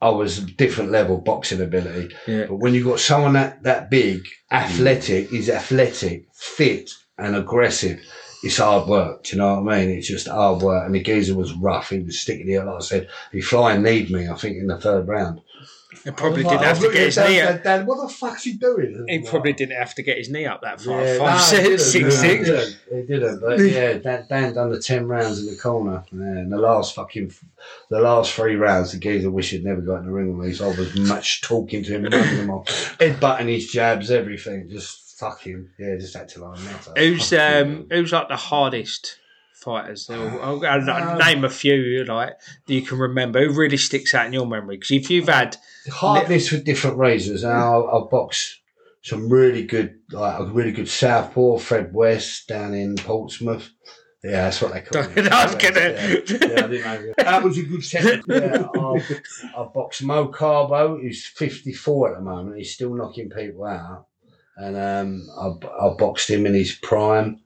I was a different level boxing ability. Yeah. But when you've got someone that that big, athletic, mm. he's athletic, fit, and aggressive. It's hard work. Do you know what I mean? It's just hard work. And the geezer was rough. He was sticking here, like I said. He flying need me. I think in the third round. He probably didn't like- have to get his knee up. Dad, Dad, what the fuck's he doing? He probably didn't have to get his knee up that far. Yeah, Five, no, six, he didn't, six, no. He didn't. He didn't. But yeah, Dan, Dan done the ten rounds in the corner. Yeah, and the last fucking, the last three rounds, the geezer wish he'd never got in the ring with me. So I was much talking to him, running him off, headbutting his jabs, everything. Just fucking yeah, just acting like a nutter. Who's um who's like the hardest fighters? I'll, I'll, I'll name a few like that you can remember. Who really sticks out in your memory? Because if you've had hardness with different razors. And I'll, I'll box some really good, like a really good southpaw, Fred West down in Portsmouth. Yeah, that's what they call [laughs] it. I was gonna- Yeah, I. That was a good technique. Yeah, I'll, I'll box Mo Carbo, who's 54 at the moment. He's still knocking people out. And um, I, I boxed him in his prime.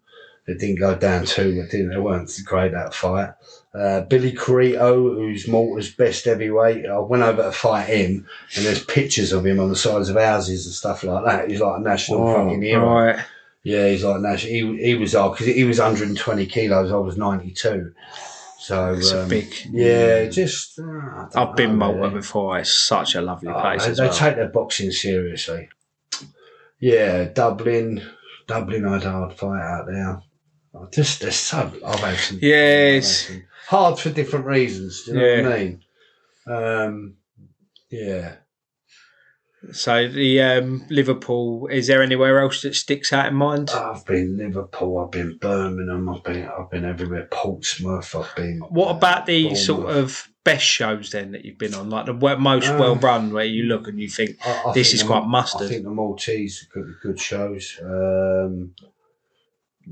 It didn't go down too, but didn't, it weren't great that fight. Uh, Billy Corito, who's Malta's best heavyweight. I went over to fight him, and there's pictures of him on the sides of houses and stuff like that. He's like a national fucking hero. right, Yeah, he's like national. He, he was because he was 120 kilos. I was 92. So it's a um, big. Yeah, just uh, I I've been Malta really. before. It's such a lovely Oh, place they well. take their boxing seriously. Yeah, Dublin, Dublin had a hard fight out there. I just there's so I've had some Yeah, I've had some- hard for different reasons. Do you know Yeah. what I mean? Um, yeah. So the um, Liverpool. Is there anywhere else that sticks out in mind? I've been Liverpool, I've been Birmingham, I've been I've been everywhere. Portsmouth, I've been. What uh, about the Bournemouth. sort of best shows then that you've been on, like the most Um, well run, where you look and you think I- I this think is the- quite mustard. I think the Maltese are good, good shows. Um,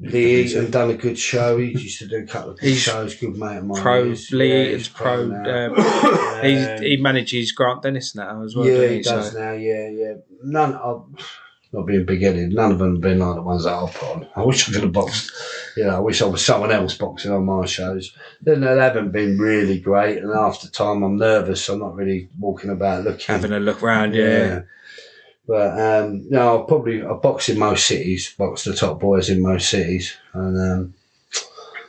Lee Eaton done a good show. He used to do a couple of good He's shows. Good mate of mine. pro. Lee Yeah, Eaton's pro. now. Um, [coughs] he manages Grant Dennis now as well. yeah, he he? does So- now. Yeah, yeah. None. Of, not being big headed. None of them have been like the ones that I've put on. I wish I could have boxed. You know, I wish I was someone else boxing on my shows. Then they haven't been really great, and after time, I'm nervous. I'm not really walking about looking. having a look round, yeah. But um, no, I probably I box in most cities, box the top boys in most cities, and um,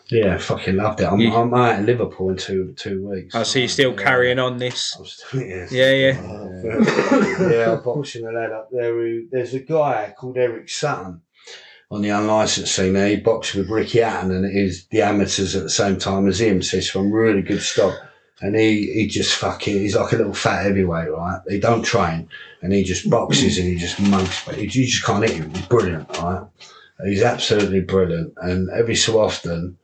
yeah, fucking loved it. I'm, You- I'm out in Liverpool in two two weeks. I see you still Yeah. carrying on this. Still- yeah. Yeah, yeah. yeah, I'm boxing a lad up there. Who, there's a guy called Eric Sutton on the unlicensed scene. There, he boxed with Ricky Hatton, and it is the amateurs at the same time as him. So he's from really good stock. And he, he just fucking, he's like a little fat heavyweight, right? He don't train, and he just boxes and he just monks, but he, you just can't hit him. He's brilliant, right? He's absolutely brilliant. And every so often,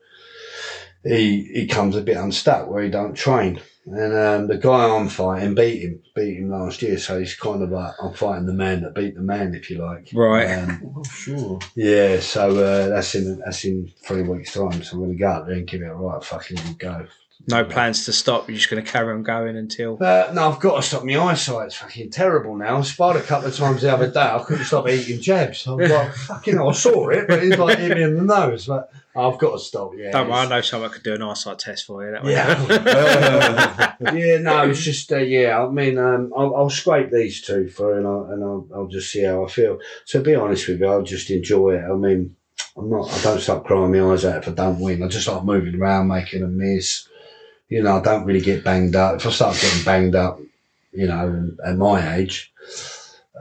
he he comes a bit unstuck where he don't train. And um, the guy I'm fighting beat him, beat him last year. So he's kind of like I'm fighting the man that beat the man, if you like. Right. Um, [laughs] Oh, sure. yeah. So uh, that's in that's in three weeks' time. So I'm going to go out there and give it a right fucking good go. No plans to stop. You're just going to carry on going until. Uh, no, I've got to stop. My eyesight's fucking terrible now. I spied a couple of times the other day. I couldn't stop eating jabs. I was like, [laughs] fucking hell, I saw it, but it's like hit me in the nose. But I've got to stop. Yeah. Don't worry, I know someone could do an eyesight test for you. That way. Yeah. Uh, [laughs] [laughs] yeah, no, it's just, uh, yeah, I mean, um, I'll, I'll scrape these two through and, I'll, and I'll, I'll just see how I feel. To be honest with you, I'll just enjoy it. I mean, I'm not, I don't start crying my eyes out if I don't win. I just like moving around, making a miss. You know, I don't really get banged up. If I start getting banged up, you know, at my age,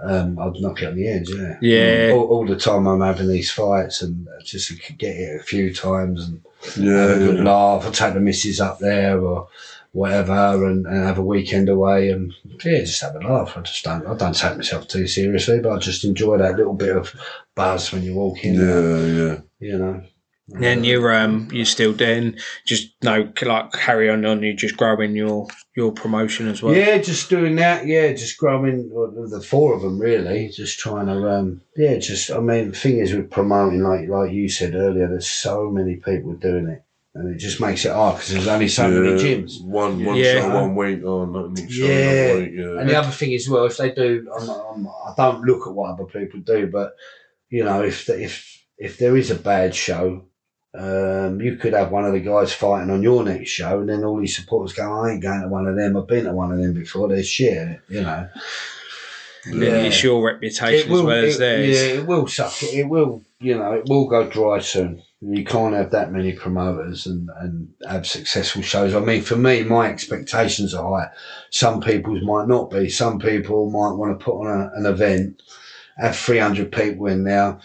um, I'd knock it on the edge, yeah. Yeah. All, all the time I'm having these fights and just get it a few times and Yeah, have a good yeah. laugh, or take the missus up there or whatever, and, and have a weekend away, and yeah, just have a laugh. I just don't, I don't take myself too seriously, but I just enjoy that little bit of buzz when you walk in. Yeah, yeah. You know. Then you're um you're still doing just no like carry on on you just growing your your promotion as well. Yeah, just doing that. Yeah, just growing the four of them really. Just trying to, um, yeah, just. I mean, the thing is with promoting, like like you said earlier, there's so many people doing it, and it just makes it hard because there's only so many gyms. One, one Yeah. show one week on, oh, next show Yeah. week. Yeah. And the other thing as well, if they do, I'm, I'm, I don't look at what other people do, but you know, if the, if if there is a bad show, um, you could have one of the guys fighting on your next show, and then all these supporters go, "I ain't going to one of them. I've been to one of them before. They're shit." You know. Then it's your reputation as well as it- theirs. Yeah, it will suck. It will, you know, it will go dry soon. You can't have that many promoters and, and have successful shows. I mean, for me, my expectations are high. Some people's might not be. Some people might want to put on a, an event, have 300 people in there,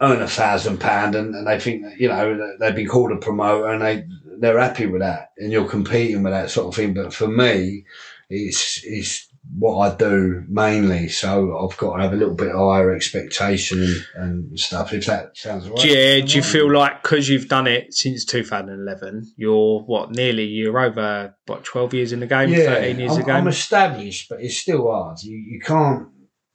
earn a thousand pound, and and they think, you know, they've been called a promoter and they, they're happy with that. And you're competing with that sort of thing. But for me, it's, it's, what I do mainly. So I've got to have a little bit higher expectation and, stuff. If that sounds right. Yeah, do you feel like because you've done it since 2011, you're what nearly you're over what 12 years in the game, 13 years I'm, in the game? I'm established, but it's still hard. You you can't.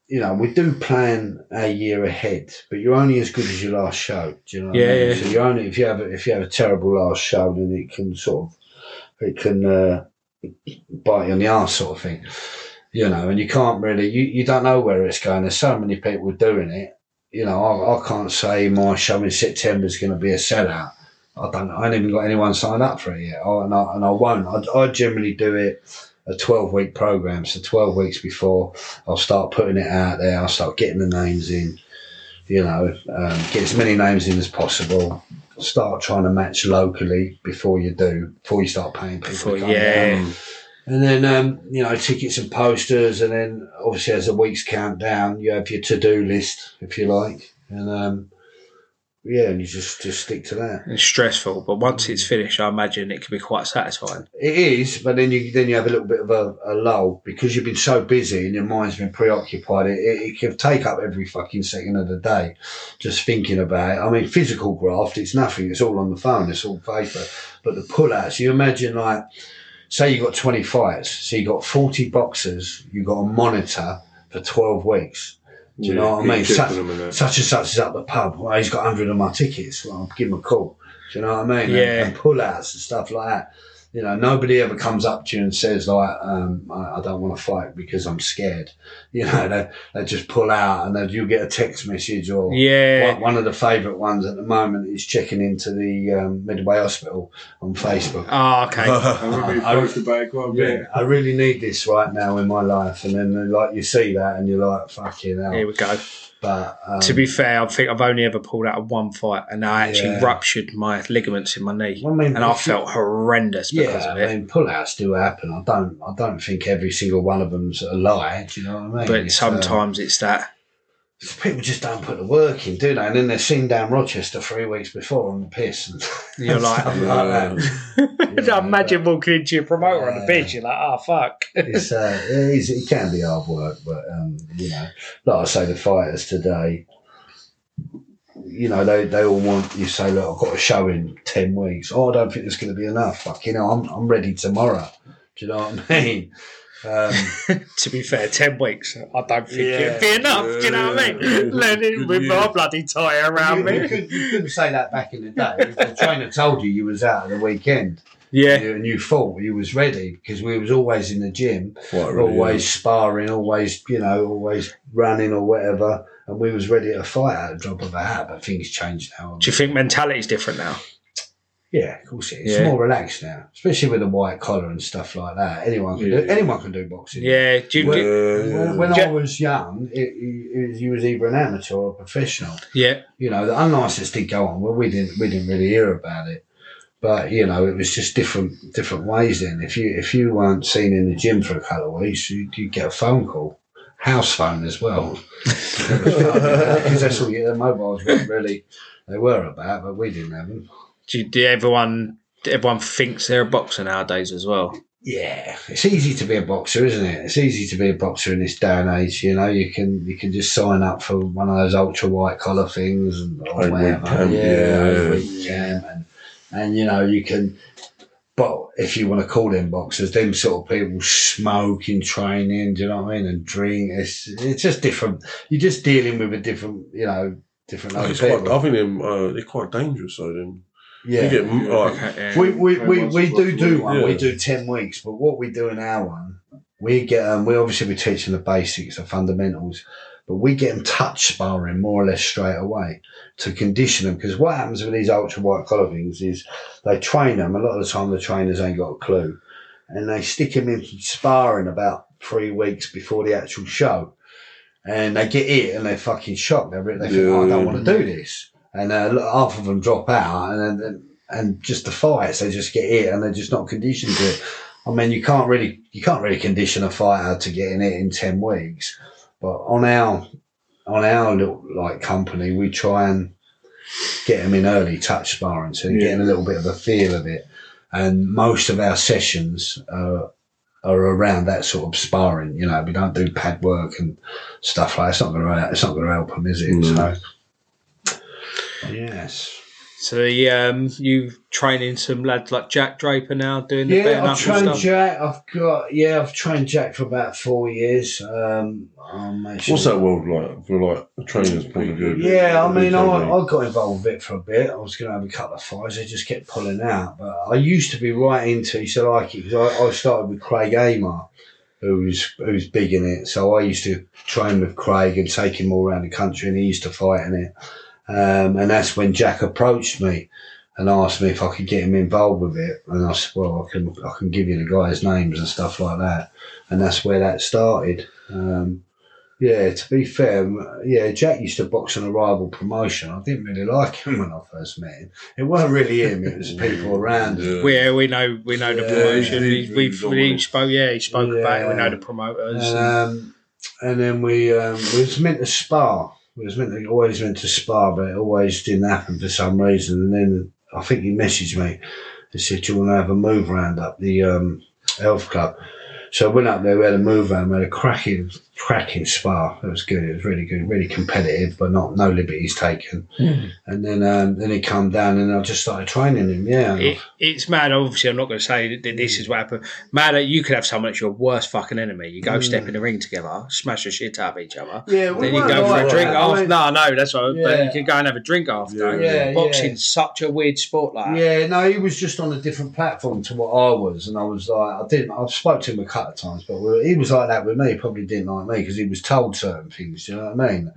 You know, we do plan a year ahead, but you're only as good as your last show. Do you know? Yeah, I mean? yeah. So you're only if you have a, if you have a terrible last show, then it can sort of it can uh, bite you on the arse, sort of thing. You know, and you can't really you, you don't know where it's going. There's so many people doing it. You know, I, I can't say my show in September is going to be a sellout. I don't. I haven't even got anyone signed up for it yet, I, and, I, and I won't. I, I generally do it a twelve week program, so twelve weeks before I'll start putting it out there. I'll start getting the names in. You know, um, get as many names in as possible. Start trying to match locally before you do, before you start paying people. Before- to come yeah. down. And then, um, you know, tickets and posters. And then, obviously, as the weeks count down, you have your to do list, if you like. and um, yeah, and you just just stick to that. It's stressful, but once it's finished, I imagine it can be quite satisfying. It is, but then you then you have a little bit of a, a lull because you've been so busy and your mind's been preoccupied. It, it, it can take up every fucking second of the day just thinking about it. I mean, physical graft, it's nothing. It's all on the phone. It's all paper. But the pull-outs, you imagine like, say you got twenty fights, so you got forty boxers, you got a monitor for twelve weeks. Do you Yeah, know what I mean? Such, such and such is at the pub. Well, he's got 100 of my tickets. Well, I'll give him a call. Do you know what I mean? Yeah. And, and pull outs and stuff like that. You know, nobody ever comes up to you and says, like, um, I, I don't want to fight because I'm scared. [laughs] You know, they, they just pull out and then you'll get a text message or Yeah. one, one of the favourite ones at the moment is checking into the um, Medway Hospital on Facebook. Oh, okay. [laughs] I remember you posted about it quite a bit. Yeah, I really need this right now in my life. And then, like, you see that and you're like, fucking hell. Here we go. But um, to be fair, I think I've only ever pulled out of one fight, and I actually Yeah. ruptured my ligaments in my knee, I mean, and I if you- felt horrendous because yeah, of I it. mean, pullouts do happen. I don't, I don't think every single one of them's a lie. Do you know what I mean? but It's, uh, sometimes it's that. People just don't put the work in, do they? And then they're seen down Rochester three weeks before on the piss, and [laughs] You're like, stuff like that. I imagine walking into your promoter on the Yeah. pitch, you're like, oh fuck. [laughs] It's, uh, it, is, it can be hard work, but um, you know, like I say, the fighters today, you know, they, they all want you say, look, I've got a show in ten weeks. Oh, I don't think there's going to be enough. Fuck, you know, I'm I'm ready tomorrow. Do you know what I mean? Um, [laughs] to be fair, ten weeks, I don't think Yeah. it'd be enough. do you know what I mean? Learning with my bloody tie around you, you me. you couldn't say that back in the day. The trainer told you you was out at the weekend, Yeah, you, and you thought you was ready because we was always in the gym, Quite really, always sparring, always you know, always running or whatever, and we was ready to fight at the drop of a hat. But things changed now. do you think mentality's different now? Yeah, of course it is. It's Yeah. more relaxed now, especially with the white collar and stuff like that. Anyone can do. Yeah. Anyone can do boxing. Yeah, do you, do- When, when. I was young, it, it, was- you was either an amateur or a professional. yeah, you know, the unlicensed did go on. Well, we didn't we didn't really hear about it, but you know, it was just different different ways. Then, if you if you weren't seen in the gym for a couple of weeks, you you get a phone call, house phone as well, [laughs] because that's all. Yeah, mobiles weren't really they were about, but we didn't have them. Do, you, do everyone everyone thinks they're a boxer nowadays as well? Yeah, it's easy to be a boxer, isn't it? It's easy to be a boxer in this day and age. You know, you can you can just sign up for one of those ultra white collar things and or Eight-week whatever. yeah, yeah. eight-week and and you know you can. But if you want to call them boxers, them sort of people smoke in training. Do you know what I mean? And drink. It's it's just different. You're just dealing with a different, you know, different. It's other quite. I think them, uh, they're quite dangerous though. Them. Yeah. You get like We we, we, we do do one. We do ten weeks, but what we do in our one, we get um, we obviously we teach them the basics, the fundamentals, but we get them touch sparring more or less straight away to condition them. Because what happens with these ultra white collar things is they train them. A lot of the time, the trainers ain't got a clue, and they stick them in sparring about three weeks before the actual show, and they get it and they're fucking shocked. They re- they think, oh, I don't want to do this, and uh, half of them drop out, and then and just the fights they just get it and they're just not conditioned to it. I mean, you can't really you can't really condition a fighter to getting it in ten weeks, but on our on our little like company, we try and get them in early touch sparring, so Yeah. getting a little bit of a feel of it. And most of our sessions uh, are around that sort of sparring. You know, we don't do pad work and stuff like. That. It's not going to it's not going to help them, is it? Mm. So yes. So the, um, you training some lads like Jack Draper now doing the Yeah, I've trained stuff. Jack. I've got yeah, I've trained Jack for about four years. Um, I'm actually- what's that world like for like a trainer's point of view? Yeah, I mean, I, I got involved with it for a bit. I was going to have a couple of fights. They just kept pulling out. But I used to be right into. He like it because I, I started with Craig Amar, who was big in it. So I used to train with Craig and take him all around the country, and he used to fight in it. Um, and that's when Jack approached me and asked me if I could get him involved with it. And I said, well, I can I can give you the guys' names and stuff like that. And that's where that started. Um, yeah, to be fair, yeah, Jack used to box on a rival promotion. I didn't really [laughs] like him when I first met him. It wasn't really him; it was people around. him. Yeah. We, yeah, we know we know the Yeah, promotion. yeah, we, he's we've really we spoke. Yeah, he spoke about it. We know the promoters. And, um, and then we um, we was meant to spar We was meant to, always meant to spar, but it always didn't happen for some reason. And then I think he messaged me and said, "Do you want to have a move round up the um, health club?" So I went up there. We had a move round. We had a cracking, cracking spar. It was good. It was really good, really competitive, but not no liberties taken. And then um, then he come down, and I just started training him. Yeah, It, it's mad. Obviously, I'm not going to say that this is what happened. Mad that you could have someone that's your worst fucking enemy. You go step in the ring together, smash the shit out of each other. Mm. Yeah, we then you go for a drink that. I after. mean- no, no, that's what. But you can go and have a drink after. Yeah, yeah. Boxing's such a weird sport, like. Yeah, no, he was just on a different platform to what I was, and I was like, I didn't. I've spoke to him a couple of times, but he was like that with me. He probably didn't like me because he was told certain things. Do you know what I mean?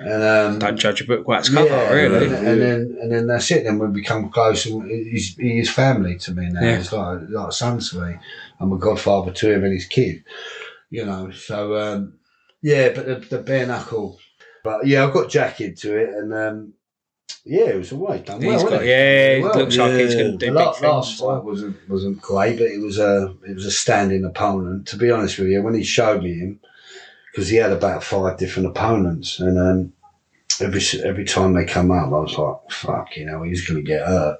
And um, Don't judge a book by its cover, yeah, really. And, and then and then that's it. Then we become close, and he's he is family to me now. Yeah. He's like like a son to me. I'm a godfather to him and his kid. You know, so um, yeah. But the, the bare knuckle, but yeah, I got Jack into it, and um, yeah, it was alright. Done well. Got- yeah, it looks like he's gonna do The big la- Last fight wasn't wasn't great, but it was a it was a standing opponent. To be honest with you, when he showed me him, because he had about five different opponents, and um, every every time they come up, I was like, "Fuck, you know, he's going to get hurt."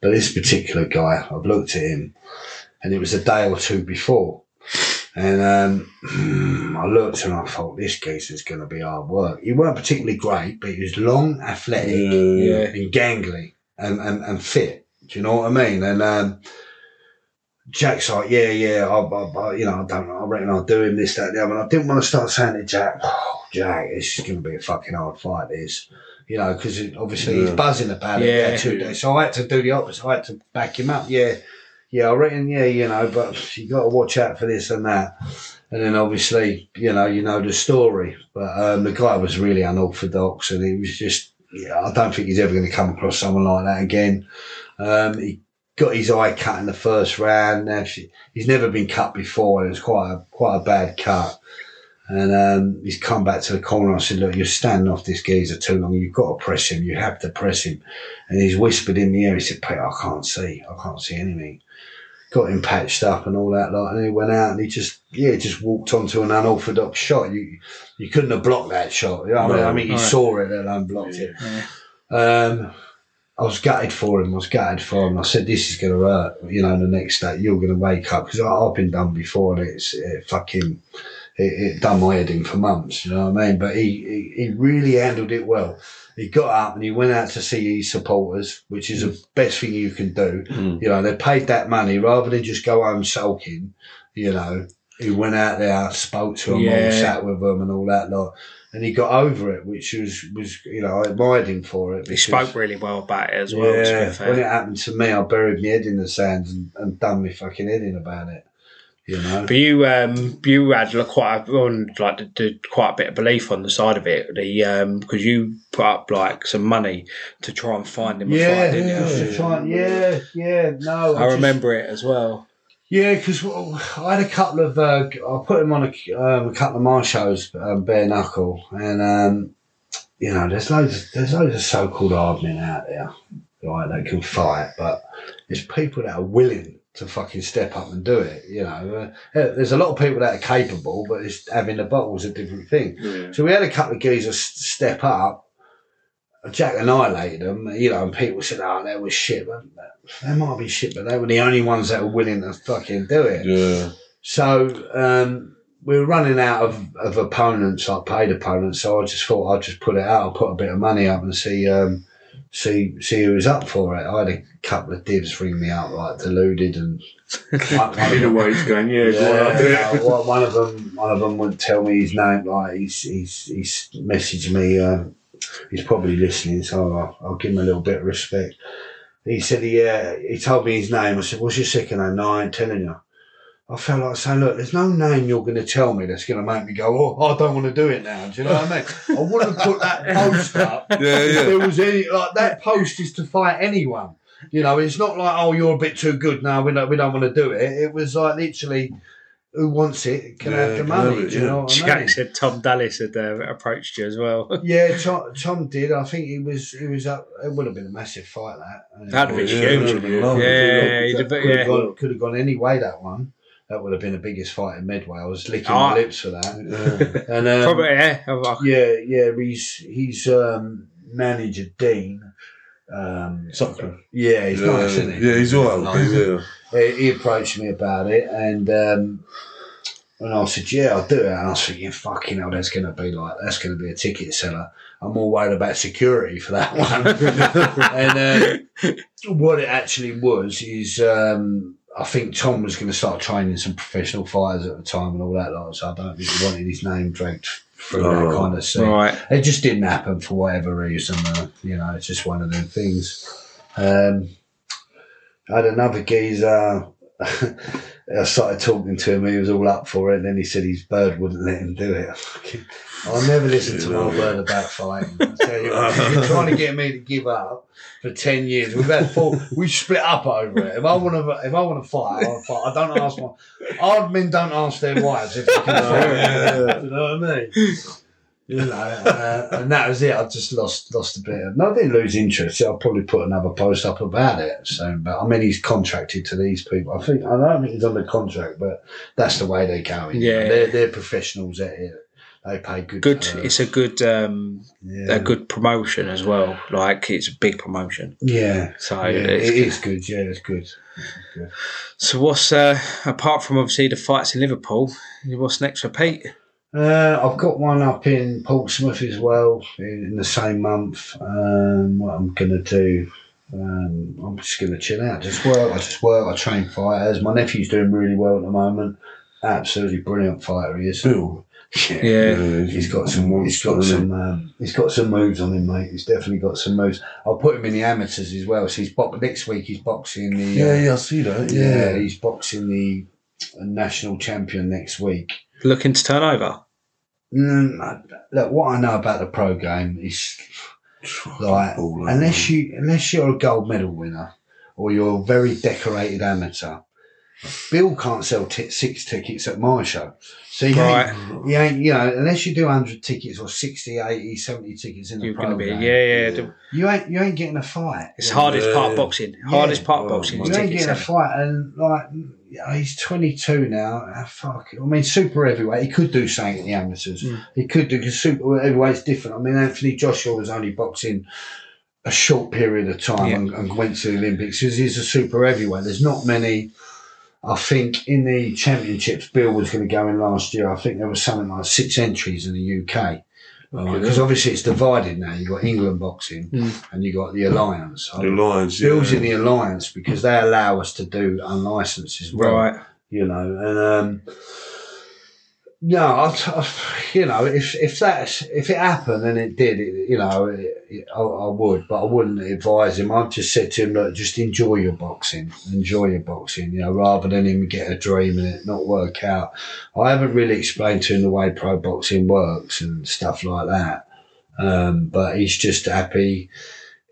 But this particular guy, I've looked at him, and it was a day or two before, and um, [clears throat] I looked and I thought, "This geezer's going to be hard work." He weren't particularly great, but he was long, athletic, Yeah. and gangly, and, and, and fit. Do you know what I mean? And um, Jack's like, yeah, yeah, I, I, I, you know, I don't know, I reckon I'll do him this, that, and the other. And I didn't want to start saying to Jack, oh, Jack, this is going to be a fucking hard fight, this. You know, because obviously he's buzzing about it. Yeah. Yeah, two days. So I had to do the opposite. I had to back him up. Yeah, yeah, I reckon, yeah, you know, but you got to watch out for this and that. And then obviously, you know, you know the story. But um, the guy was really unorthodox, and he was just, yeah, I don't think he's ever going to come across someone like that again. Um, he got his eye cut in the first round. Actually, he's never been cut before. It was quite a quite a bad cut. And um, he's come back to the corner. I said, "Look, you're standing off this geezer too long. You've got to press him. You have to press him." And he's whispered in the ear. He said, "Peter, I can't see. I can't see anything." Got him patched up and all that lot, and he went out and he just, yeah, just walked onto an unorthodox shot. You, you couldn't have blocked that shot. You know I mean, I mean, you Right. saw it, and unblocked blocked it. Um, I was gutted for him. I was gutted for him. I said, "This is going to hurt." You know, the next day you're going to wake up because I've been done before, and it's it fucking it, it done my head in for months. You know what I mean? But he, he he really handled it well. He got up and he went out to see his supporters, which is the best thing you can do. Mm. You know, they paid that money rather than just go home sulking. You know, he went out there, spoke to them, Yeah. all, sat with them, and all that lot. And he got over it, which was was you know I admired him for it. He spoke really well about it as well. yeah, when it happened to me, I buried my head in the sand and, and done my fucking head in about it. You know, But you, um, you had like, quite a, on like the, the, quite a bit of belief on the side of it. The um, because you put up like some money to try and find him a yeah, fight, try yeah, yeah. No, I just- remember it as well. Yeah, because I had a couple of, uh, I put him on a, um, a couple of my shows, um, bare knuckle, and um, you know, there's loads, there's loads of so-called hard men out there, right? That can fight, but there's people that are willing to fucking step up and do it. You know, uh, there's a lot of people that are capable, but it's having the bottle's a different thing. So we had a couple of geezers step up. Jack annihilated them, you know, and people said, "Oh, that was shit." But they might be shit, but they were the only ones that were willing to fucking do it. Yeah. So um, we were running out of, of opponents, like paid opponents. So I just thought I'd just put it out. I'll put a bit of money up and see um, see see who was up for it. I had a couple of divs ring me up, like deluded, and one, one, In a way, he's going, yeah, go on, I'll do yeah, one one of them, one of them wouldn't tell me his name. Like he's he's he's messaged me. Uh, he's probably listening, so I'll, I'll give him a little bit of respect. He said he uh, he told me his name. I said, "What's your second name?" No, I ain't telling you. I felt like saying, "Look, there's no name you're going to tell me that's going to make me go, oh, I don't want to do it now." Do you know what I mean? I wouldn't have put that [laughs] post up Yeah, if yeah. there was any like that post is to fight anyone. You know, it's not like oh you're a bit too good now. We don't we don't want to do it. It was like literally, who wants it can Yeah, have the money. have it, do you know what I Jack mean? said Tom Dallas had uh, approached you as well. [laughs] Yeah, Tom, Tom did. I think he was he was up. It would have been a massive fight that. That'd have been Yeah, huge. that'd have been lovely. Yeah, could, he'd have, have- gone, could have gone any way that one. that would have been the biggest fight in Medway. I was licking Ah. my lips for that. [laughs] and um, Probably, yeah. Yeah, yeah. He's he's um, manager Dean. Um, Sutcliffe. yeah, he's yeah, nice, isn't he? yeah, he's all right. Nice. Yeah. He, he approached me about it, and um, and I said, "Yeah, I'll do it." And I was thinking, "Fucking hell, that's going to be like that's going to be a ticket seller." I'm more worried about security for that one. [laughs] and uh, what it actually was is, um, I think Tom was going to start training some professional fighters at the time and all that lot. So I don't think he wanted his name dragged through that Oh. kind of scene. Right. It just didn't happen for whatever reason. Uh, you know, it's just one of them things. Um, had another geezer. [laughs] I started talking to him. He was all up for it. And then he said his bird wouldn't let him do it. [laughs] I'll never listen to my bird about fighting. I tell you what, been trying to get me to give up for ten years. We've had four. We split up over it. If I want to, if I want to fight, I'll fight. I don't ask my hard men don't ask their wives if they can fight. You know what I mean? You know, uh, and that was it. I just lost lost a bit. Of, no, I didn't lose interest. I'll probably put another post up about it. So, but I mean, he's contracted to these people. I think I don't think he's under contract, but that's the way they go. Yeah. they're they're professionals at it. They pay good. Good. It's a good, um, yeah. a good promotion as well. Like it's a big promotion. yeah. So yeah, it's it good. is good. Yeah, it's good. So what's uh, apart from obviously the fights in Liverpool? What's next for Pete? Uh, I've got one up in Portsmouth as well in, in the same month. Um, what I'm gonna do, um, I'm just gonna chill out, just work. I just work. I train fighters. My nephew's doing really well at the moment. Absolutely brilliant fighter he is. Bill. Yeah. Yeah. He's got some. He's got some. Um, he's got some moves on him, mate. He's definitely got some moves. I'll put him in the amateurs as well. So he's bo- next week. He's boxing the. Yeah, uh, yeah, I see that. yeah. Yeah. He's boxing the national champion next week. Looking to turn over? Mm, look, what I know about the pro game is like unless you unless you're a gold medal winner or you're a very decorated amateur, Bill can't sell t- six tickets at my show. So you Right. ain't, you ain't, you know, unless you do 100 tickets or 60, 80, 70 tickets in You're going to be program, yeah, yeah. you ain't you ain't getting a fight. It's hardest Yeah. part of boxing. Hardest part of Oh, boxing You ain't ticket getting a fight, and like you know, he's 22 now. Ah, fuck. I mean, super heavyweight. He could do something in the amateurs. Mm. He could do because super heavyweight's different. I mean, Anthony Joshua was only boxing a short period of time Yeah. and, and went to the Olympics because he's a super heavyweight. There's not many. I think in the championships, Bill was going to go in last year. I think there was something like six entries in the UK. Because obviously it's divided now. You've got England boxing Mm. and you've got the Alliance. The. Yeah. Bill's in the alliance because they allow us to do unlicensed as well. Right. You know, and um, no, I, I, you know, if if that's if it happened and it did, it, you know, it, it, I, I would, but I wouldn't advise him. I'd just said to him, look, just enjoy your boxing, enjoy your boxing, you know, rather than him get a dream and it not work out. I haven't really explained to him the way pro boxing works and stuff like that. Um, but he's just happy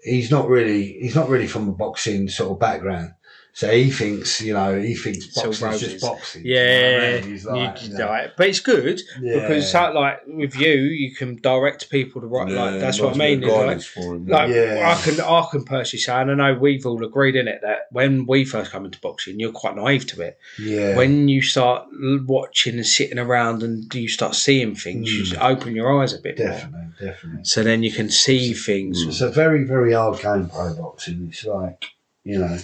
he's not really he's not really from a boxing sort of background. So he thinks, you know, he thinks boxing is just boxing. you know I Yeah, mean? He's like, you- you know, but it's good Yeah. because, like, like, with you, you can direct people to right. Yeah, like that's what I mean. bit is, of Like, him. like Yeah. I can, I can personally say, and I know we've all agreed in it that when we first come into boxing, you're quite naive to it. yeah, When you start watching and sitting around and you start seeing things, you just open your eyes a bit more. Mm. definitely, definitely. So then you can see things. It's a very, very hard game, pro boxing. It's like, you know,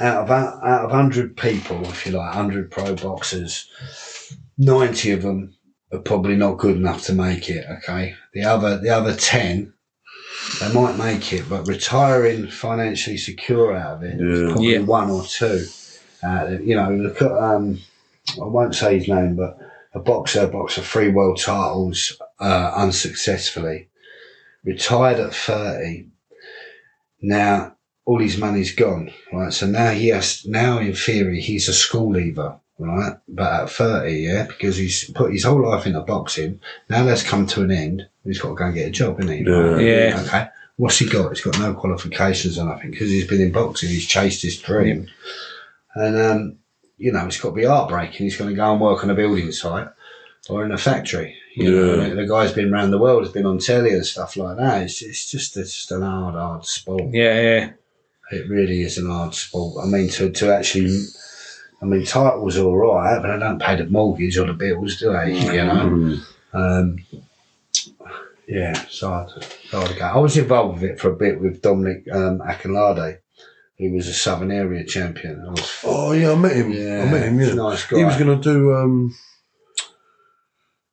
out of out of hundred people, if you like, hundred pro boxers, ninety of them are probably not good enough to make it. Okay, the other the other ten. They might make it, but retiring financially secure out of it, Yeah. probably Yeah. one or two. Uh, you know, look at um, I won't say his name, but a boxer boxed for three world titles uh, unsuccessfully retired at 30. Now all his money's gone, right? So now he has, now in theory, he's a school leaver, right? But at 30, yeah, because he's put his whole life into boxing. Now that's come to an end. He's got to go and get a job, isn't he? Yeah. Yeah. Okay. What's he got? He's got no qualifications or nothing because he's been in boxing. He's chased his dream. And, um, you know, it's got to be heartbreaking. He's going to go and work on a building site or in a factory. You Yeah. the, the guy's been around the world, has been on telly and stuff like that. It's, it's just it's just an hard, hard sport. Yeah, yeah. It really is an hard sport. I mean, to, to actually, I mean, titles are all right, but I don't pay the mortgage or the bills, do they? You know. Um, yeah, so I'd, I'd go. I was involved with it for a bit with Dominic um, Akinlade. He was a Southern Area champion. Was, Oh yeah, I met him. Yeah, I met him. he's Yeah, a nice guy. He was going to do. um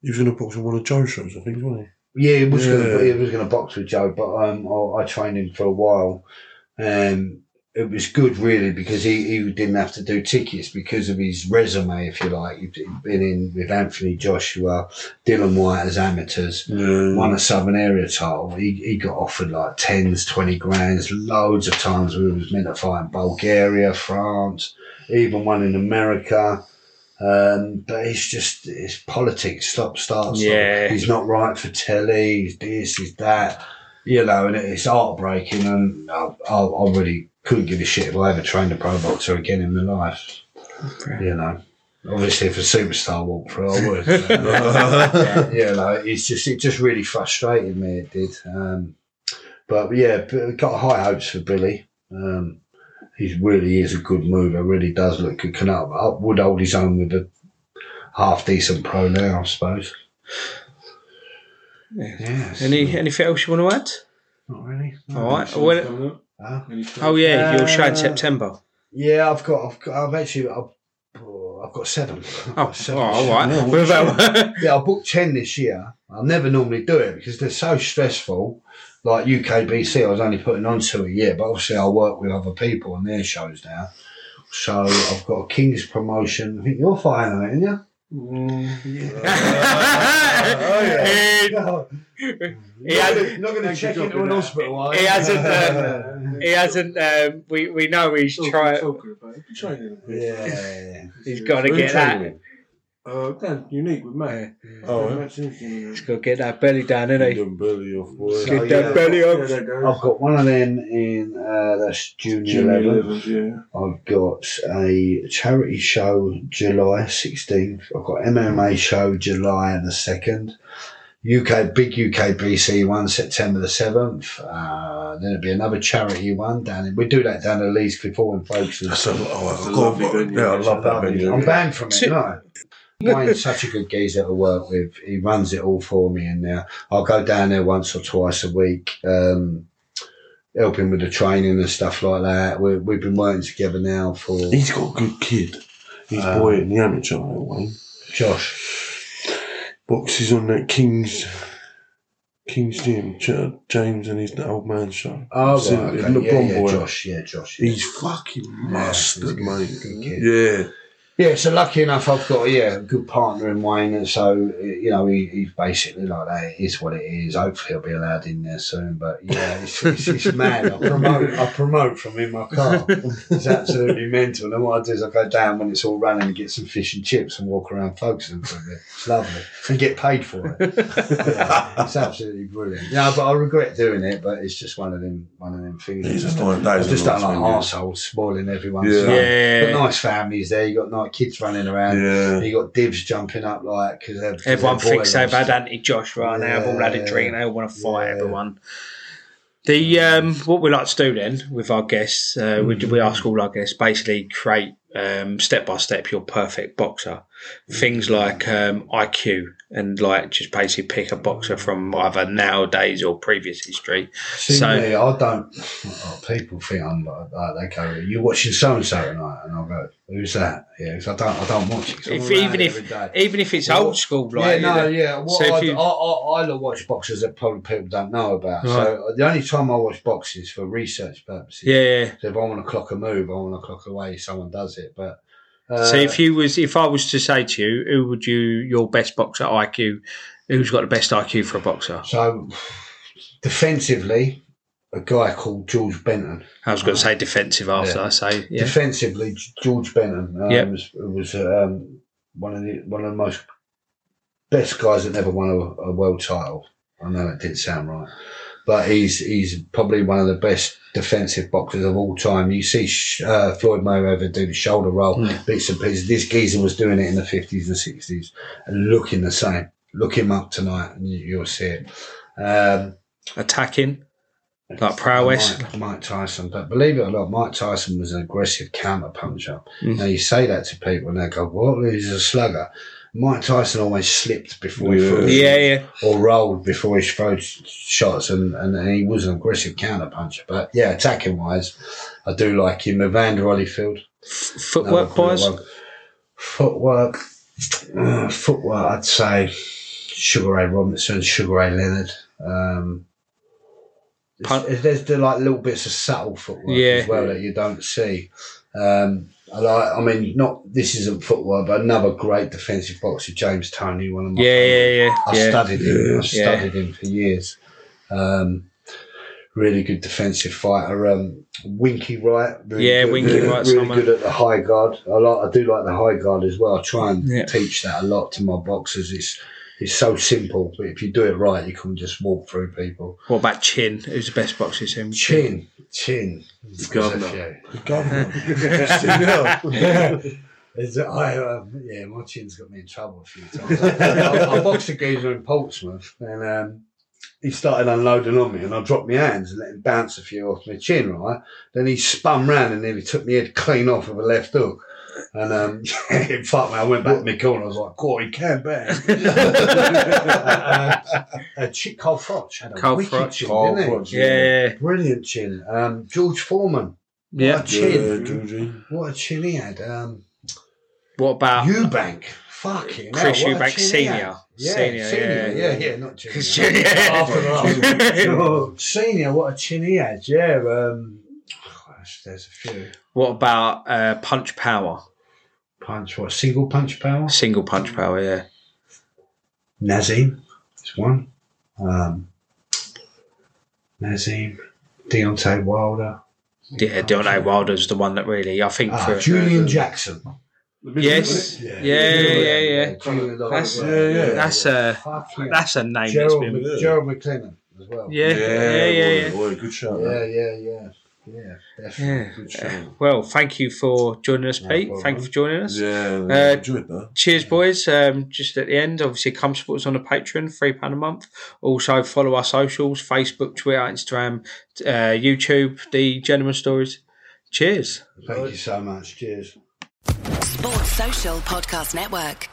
He was going to box on one of Joe's shows, I think, wasn't yeah, he was Yeah. gonna he was gonna box with Joe, but um, I, I trained him for a while, and it was good really because he, he didn't have to do tickets because of his resume, if you like. He'd been in with Anthony Joshua, Dylan White as amateurs. he? Yeah. won a Southern Area title. He, he got offered like tens, twenty grands, loads of times. We was meant to fight in Bulgaria, France, even one in America. Um, but it's just it's politics. Stop, start, stop. Yeah. He's not right for telly. He's this, he's that. You know, and it's heartbreaking. And I, I, I really couldn't give a shit if I ever trained a pro boxer again in my life. You know. Obviously, if a superstar walked through, I would. but, [laughs] [laughs] you know, it's just it just really frustrated me. It did, um, but yeah, got high hopes for Billy. Um, he really is a good mover. Really does look good. Can up would hold his own with a half decent pro now, I suppose. Yes. Any anything else you want to add? Not really. All right. Well, Huh? oh yeah, your show in Uh, September. Yeah, I've got. I've got. I've actually. I've, oh, I've got seven. I've Oh, got seven oh, all shows. right. About- [laughs] Yeah, I booked 10 this year. I never normally do it because they're so stressful. Like UKBC, I was only putting on two a year, but obviously I work with other people on their shows now. So I've got a King's promotion. I think you're fighting on it, aren't you? [laughs] Oh, He had- not going to check into an hospital, are He hasn't. Um, [laughs] he hasn't. Um, we we know he's trying. yeah. He's got to get that. Uh, Dan, unique with Matt. Oh, yeah. He's got to get that belly down, isn't he? belly off, boy. So, Get yeah, that belly Yeah, up. that goes. I've got one of them in uh, that's junior, Junior level. 11s, yeah. I've got a charity show July 16th. I've got MMA show July the 2nd. UK big UK BC one September the 7th. Uh, then there'll be another charity one down in, we do that down at Leas Cliff Hall in Folkestone. That's a, oh, That's a I've lovely got, yeah, I love that venue. I'm banned from it, So- no. Wayne's [laughs] such a good geezer to work with. He runs it all for me, and now I'll go down there once or twice a week, um, help him with the training and stuff like that. we we've been working together now for He's got a good kid. He's Um, boy in the amateur, Wayne. Josh. Boxes on that King's King's Gym, James and his old man show. Oh, right, okay. the yeah, yeah, boy. Josh, yeah, Josh. Yeah. He's fucking mustard, good- mate. Yeah. Yeah, so lucky enough, I've got yeah a good partner in Wayne, and so you know he, he's basically like that. It is what it is. Hopefully, he'll be allowed in there soon. But yeah, it's, it's, it's [laughs] mad. I promote, I promote from in my car. [laughs] It's absolutely mental. And what I do is I go down when it's all running and get some fish and chips and walk around Folkestone for a bit. It's lovely and get paid for it. Yeah, it's absolutely brilliant. Yeah, but I regret doing it. But it's just one of them, one of them things. It's just I like- that is a just don't like arseholes spoiling everyone's Yeah. fun. Yeah. Got nice families there. You got nice kids running around. Yeah. You got divs jumping up like because Everyone thinks they've had Anthony Josh right now. They've all had a drink. They all want to fight Yeah. everyone. The um, what we like to do then with our guests, uh, we, we ask all our guests basically create um, step by step your perfect boxer. Things like um, IQ and like just basically pick a boxer from either nowadays or previous history. See So- me, I don't. Oh, [laughs] people think I'm like, like they go, "You watching so and so tonight?" And I'll go, "Who's that?" Yeah, 'cause I don't. I don't watch it. If, even if even if it's Well, old school, like yeah, no, yeah. What so I, you- I, I, I love watch boxes that probably people don't know about. Right. So the only time I watch boxes for research purposes. yeah. So if I want to clock a move, I want to clock away. Someone does it, but. Uh, So if you was if I was to say to you, who would you your best boxer IQ? Who's got the best IQ for a boxer? So, defensively, a guy called George Benton. I was going to say defensive after Yeah. I say yeah. Defensively, George Benton um, Yep. was, was um, one of the one of the most best guys that never won a, a world title. I know that didn't sound right, but he's he's probably one of the best defensive boxers of all time. You see uh, Floyd Mayweather do the shoulder roll, Mm. bits and pieces. This geezer was doing it in the fifties and sixties, and looking the same. Look him up tonight, and you, you'll see it. Um, Attacking. Like prowess. Mike, Mike Tyson. But believe it or not, Mike Tyson was an aggressive counter puncher. Mm. Now you say that to people and they go, "What? He's a slugger." Mike Tyson always slipped before he Yeah. threw, Yeah, yeah. or rolled before he threw shots, and, and he was an aggressive counter puncher. But yeah, attacking wise, I do like him. Evander Holyfield. Footwork wise. Footwork. uh, footwork, I'd say Sugar Ray Robinson, Sugar Ray Leonard. Um, Pun- there's, there's the like little bits of subtle footwork Yeah. as well that you don't see. Um, I like. I mean, not this isn't footwork, but another great defensive boxer, James Toney, one of my Yeah, yeah, yeah. I studied him. I studied him for years. Um, really good defensive fighter. Um, Winky Wright. really Yeah, good, Winky really, Wright's really someone- good at the high guard. I like. I do like the high guard as well. I try and Yeah. teach that a lot to my boxers. It's it's so simple, but if you do it right, you can just walk through people. What about Chin? Who's the best boxer you've seen? Chin, chin. There's a governor. few. Governor. [laughs] Is [laughs] it, I, um, yeah, my chin's got me in trouble a few times. I, I boxed a geezer in Portsmouth and um, he started unloading on me and I dropped my hands and let him bounce a few off my chin, right? Then he spun round and nearly took my head clean off with a left hook. And um, [laughs] fuck me, I went back to my corner. I was like, "God, he can bang." [laughs] uh, Chick Carl Froch had a Carl wicked Froch. chin, Carl didn't he? Yeah, Brilliant chin. Um, George Foreman. yeah. What a chin. Yeah, Georgie. What a chin he had. Um, What about Eubank. Fucking Chris hell, what a Eubank chin he Senior? Yeah, Senior, senior, yeah. yeah, yeah, not junior. Junior. After that. Oh, senior, what a chin he had, yeah. Um, gosh, there's a few. what about uh, punch power? Punch, what, single punch power? Single punch power, yeah. Naseem is one. Um, Naseem, Deontay Wilder. Yeah, Deontay Wilder's the one that really I think Ah, for Julian Jackson. Yes. Yeah, yeah, yeah. Julian- That's- Yeah, yeah. That's a that's a name that's Gerald, been Gerald McClellan as well. yeah, yeah, yeah, yeah. boy, boy, good shout. Yeah, yeah, yeah. Yeah, definitely. Yeah. Uh, well, thank you for joining us, Pete. problem. Thank you for joining us. Yeah, Uh, enjoyed that. Cheers, boys. Um, just at the end, obviously, come support us on the Patreon, £3 a month. Also, follow our socials Facebook, Twitter, Instagram, uh, YouTube, The Gentleman Stories. Cheers. Thank you so much. Cheers. Sports Social Podcast Network.